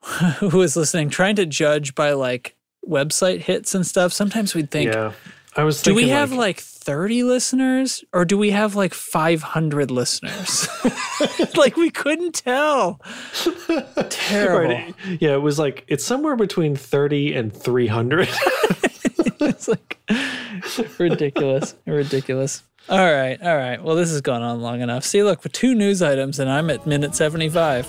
(laughs) who was listening, trying to judge by like website hits and stuff. Sometimes we'd think, yeah. I was do we have like, like 30 listeners or do we have like 500 listeners? (laughs) like we couldn't tell. (laughs) Terrible. Right. Yeah, it was like it's somewhere between 30 and 300. (laughs) it's like ridiculous, ridiculous. All right, all right. Well, this has gone on long enough. See, look, with two news items, and I'm at minute 75.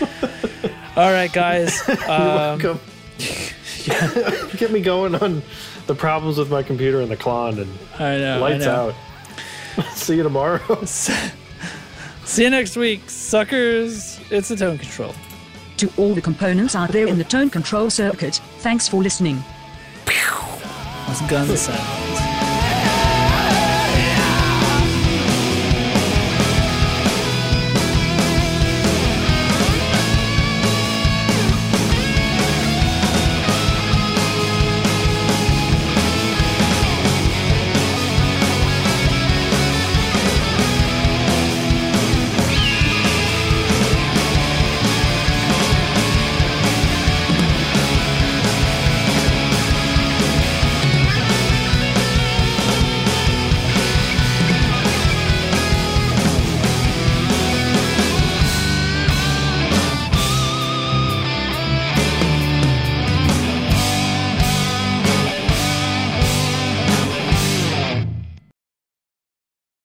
(laughs) all right, guys. Um, Come. (laughs) Get me going on the problems with my computer and the Klon and I know. lights I know. out. See you tomorrow. See you next week, suckers. It's the tone control. To all the components out there in the tone control circuit, thanks for listening was Gun Sounds.